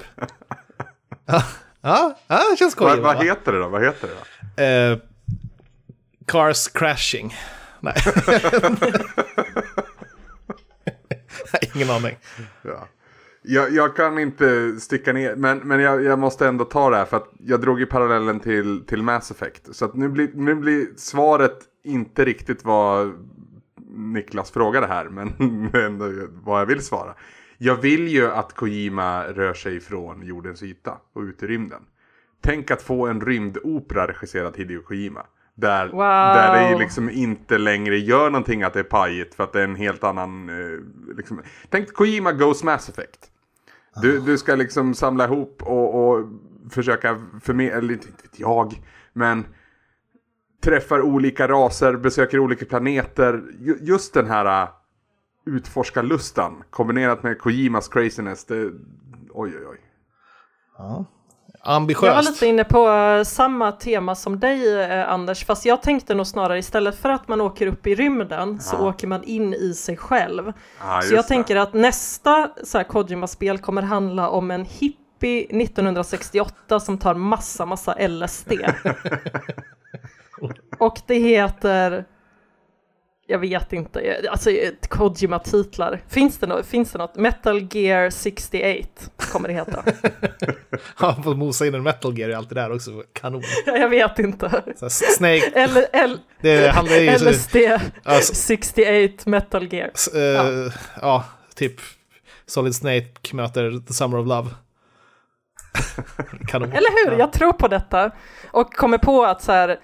[SPEAKER 3] Ja, ja, ja det känns
[SPEAKER 2] Vad,
[SPEAKER 3] Kojima.
[SPEAKER 2] vad
[SPEAKER 3] va?
[SPEAKER 2] heter det då? Vad heter det då?
[SPEAKER 3] Eh, cars crashing. Nej. <laughs> <laughs> Ingen aning.
[SPEAKER 2] Ja. Jag, jag kan inte sticka ner, men, men jag, jag måste ändå ta det här för att jag drog ju parallellen till, till Mass Effect. Så att nu, blir, nu blir svaret inte riktigt vad Niklas frågade här, men <laughs> ändå vad jag vill svara. Jag vill ju att Kojima rör sig från jordens yta och ut i rymden. Tänk att få en rymdopera regisserad Hideo Kojima. Där,
[SPEAKER 1] Wow.
[SPEAKER 2] där det liksom inte längre gör någonting att det är pajigt för att det är en helt annan... Eh, liksom. Tänk Kojima Goes Mass Effect. Du, du ska liksom samla ihop och, och försöka förmedla, eller inte vet jag, men träffar olika raser, besöker olika planeter. Just den här äh, utforskarlustan kombinerat med Kojimas craziness. Det, oj, oj, oj.
[SPEAKER 3] Ambitiöst.
[SPEAKER 1] Jag var lite inne på eh, samma tema som dig eh, Anders, fast jag tänkte nog snarare istället för att man åker upp i rymden så åker man in i sig själv.
[SPEAKER 2] Ah,
[SPEAKER 1] så jag
[SPEAKER 2] det.
[SPEAKER 1] tänker att nästa så här, Kojima-spel kommer handla om en hippie 1968 som tar massa, massa LSD. <laughs> Och det heter... Jag vet inte, alltså Kojima-titlar. Finns det, något, finns det något? Metal Gear 68 kommer det heta. <laughs>
[SPEAKER 3] Han får mosa in en metal gear i allt det där också. Kanon. <laughs>
[SPEAKER 1] jag vet inte.
[SPEAKER 3] Så Snake.
[SPEAKER 1] Eller, L,
[SPEAKER 3] Det handlar ju...
[SPEAKER 1] LSD
[SPEAKER 3] Alltså-
[SPEAKER 1] 68 Metal Gear.
[SPEAKER 3] S- eh, ja. typ Solid Snake möter The Summer of Love. <laughs> Kanon.
[SPEAKER 1] Eller hur? Jag tror på detta. Och kommer på att så här,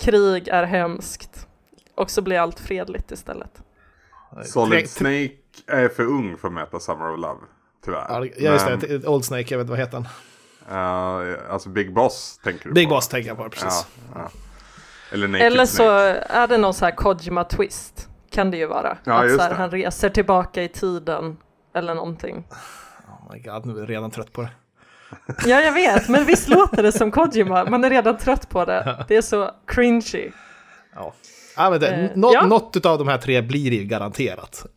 [SPEAKER 1] krig är hemskt. Och så blir allt fredligt istället.
[SPEAKER 2] Solid Snake är för ung för att möta Summer of Love. Tyvärr.
[SPEAKER 3] Ja, just
[SPEAKER 2] Men,
[SPEAKER 3] det. Old Snake, jag vet inte vad heter han.
[SPEAKER 2] eh, alltså Big Boss tänker du
[SPEAKER 3] Big
[SPEAKER 2] på.
[SPEAKER 3] Boss tänker jag på, precis.
[SPEAKER 2] Ja, ja. Eller Naked
[SPEAKER 1] Eller så
[SPEAKER 2] Snake.
[SPEAKER 1] är det någon så här Kojima-twist. Kan det ju vara.
[SPEAKER 2] Ja,
[SPEAKER 1] att så här, han reser tillbaka i tiden. Eller någonting.
[SPEAKER 3] Oh my god, nu är jag redan trött på det. <laughs>
[SPEAKER 1] Ja, jag vet. Men visst låter det som Kojima? Man är redan trött på det. Det är så cringy.
[SPEAKER 3] Ja. Ja, men det,
[SPEAKER 1] Eh,
[SPEAKER 3] nå-
[SPEAKER 1] ja.
[SPEAKER 3] Något av de här tre blir ju garanterat. <laughs>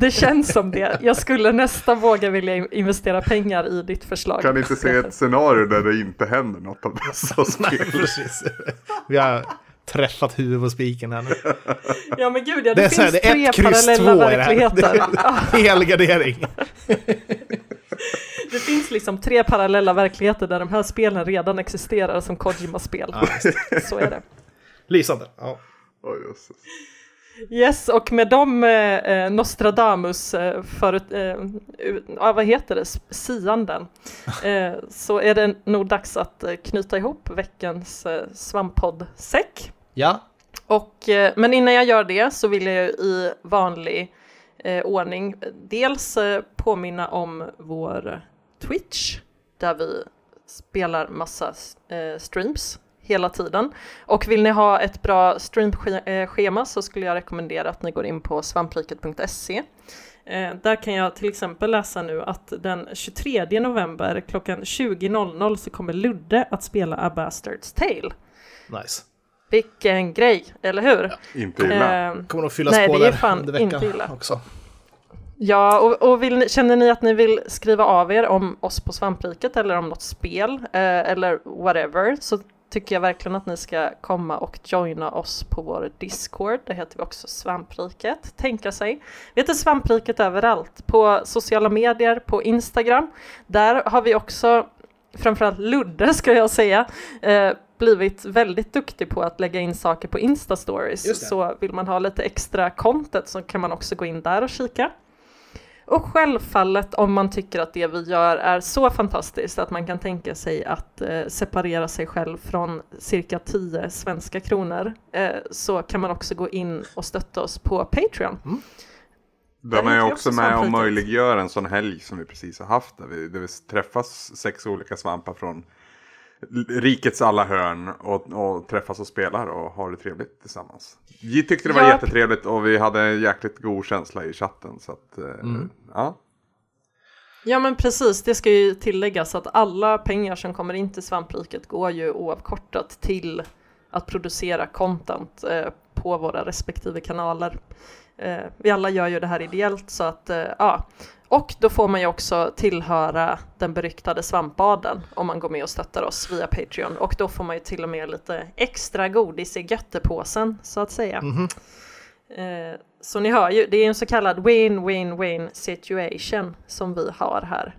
[SPEAKER 1] Det känns som det. Jag skulle nästan våga vilja in- investera pengar i ditt förslag.
[SPEAKER 2] Kan inte se ett scenario där det inte händer något av dessa <laughs> spel.
[SPEAKER 3] Precis. Vi har träffat huvudet på spiken här nu.
[SPEAKER 1] Ja men gud ja, det,
[SPEAKER 3] Det här,
[SPEAKER 1] finns
[SPEAKER 3] det är
[SPEAKER 1] tre parallella
[SPEAKER 3] här.
[SPEAKER 1] verkligheter. Ja,
[SPEAKER 3] Helgardering. <laughs>
[SPEAKER 1] det finns liksom tre parallella verkligheter där de här spelen redan existerar som Kojima-spel. Så är det.
[SPEAKER 3] Lysande. Ja.
[SPEAKER 2] Oj, jösses.
[SPEAKER 1] Yes, och med de eh, Nostradamus eh, förut, eh, u- ja, vad heter det, sianden, eh, så är det nog dags att eh, knyta ihop veckans eh, svamppodd-säck.
[SPEAKER 3] Ja.
[SPEAKER 1] Och, eh, men innan jag gör det så vill jag i vanlig eh, ordning dels eh, påminna om vår Twitch där vi spelar massa eh, streams hela tiden. Och vill ni ha ett bra streamschema så skulle jag rekommendera att ni går in på svampriket.se. Eh, där kan jag till exempel läsa nu att den 23 november klockan 20.00 så kommer Ludde att spela A Bastard's Tale.
[SPEAKER 3] Nice.
[SPEAKER 1] Vilken grej, eller hur?
[SPEAKER 2] Inte illa.
[SPEAKER 1] Eh,
[SPEAKER 3] Kommer nog fyllas
[SPEAKER 1] Nej,
[SPEAKER 3] på
[SPEAKER 1] det är fan
[SPEAKER 3] under veckan
[SPEAKER 1] inte illa.
[SPEAKER 3] också.
[SPEAKER 1] Ja, och, och vill ni, känner ni att ni vill skriva av er om oss på Svampriket eller om något spel eh, eller whatever så tycker jag verkligen att ni ska komma och joina oss på vår Discord. Det heter vi också Svampriket. Tänka sig. Vi heter Svampriket överallt. På sociala medier, på Instagram. Där har vi också, framförallt Ludde ska jag säga, eh, blivit väldigt duktig på att lägga in saker på Insta-stories. Så vill man ha lite extra content så kan man också gå in där och kika. Och självfallet om man tycker att det vi gör är så fantastiskt att man kan tänka sig att eh, separera sig själv från cirka 10 svenska kronor eh, så kan man också gå in och stötta oss på Patreon.
[SPEAKER 2] De
[SPEAKER 1] Där
[SPEAKER 2] är också
[SPEAKER 1] också
[SPEAKER 2] med och möjliggör en sån helg som vi precis har haft. Där vi, där vi träffas sex olika svampar från rikets alla hörn och, och träffas och spelar och har det trevligt tillsammans. Vi tyckte det var
[SPEAKER 1] Ja.
[SPEAKER 2] jättetrevligt och vi hade en jäkligt god känsla i chatten. Så att, eh, ja.
[SPEAKER 1] Ja men precis, det ska ju tilläggas att alla pengar som kommer in till svampriket går ju oavkortat till att producera content eh, på våra respektive kanaler. Eh, vi alla gör ju det här ideellt så att eh, ja. Och då får man ju också tillhöra den beryktade svampbaden om man går med och stöttar oss via Patreon. Och då får man ju till och med lite extra godis i göttepåsen så att säga. Eh, så ni hör ju, det är en så kallad win-win-win situation som vi har här.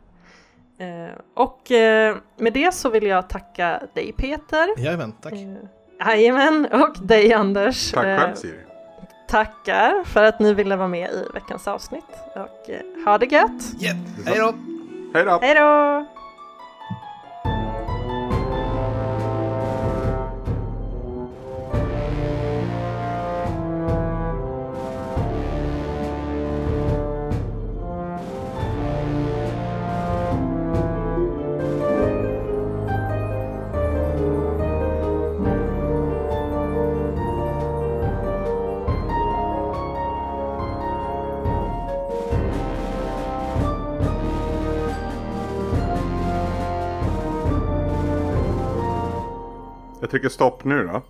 [SPEAKER 1] Eh, och eh, med det så vill jag tacka dig Peter.
[SPEAKER 3] Jajamän, tack.
[SPEAKER 1] Eh, Jajamän, och dig Anders.
[SPEAKER 2] Tack
[SPEAKER 1] Eh,
[SPEAKER 2] själv Siri.
[SPEAKER 1] Tackar för att ni ville vara med i veckans avsnitt. Och eh, ha det gött!
[SPEAKER 3] Yeah. Hej då!
[SPEAKER 2] Hej då!
[SPEAKER 1] Hej då!
[SPEAKER 2] Jag trycker stopp nu då.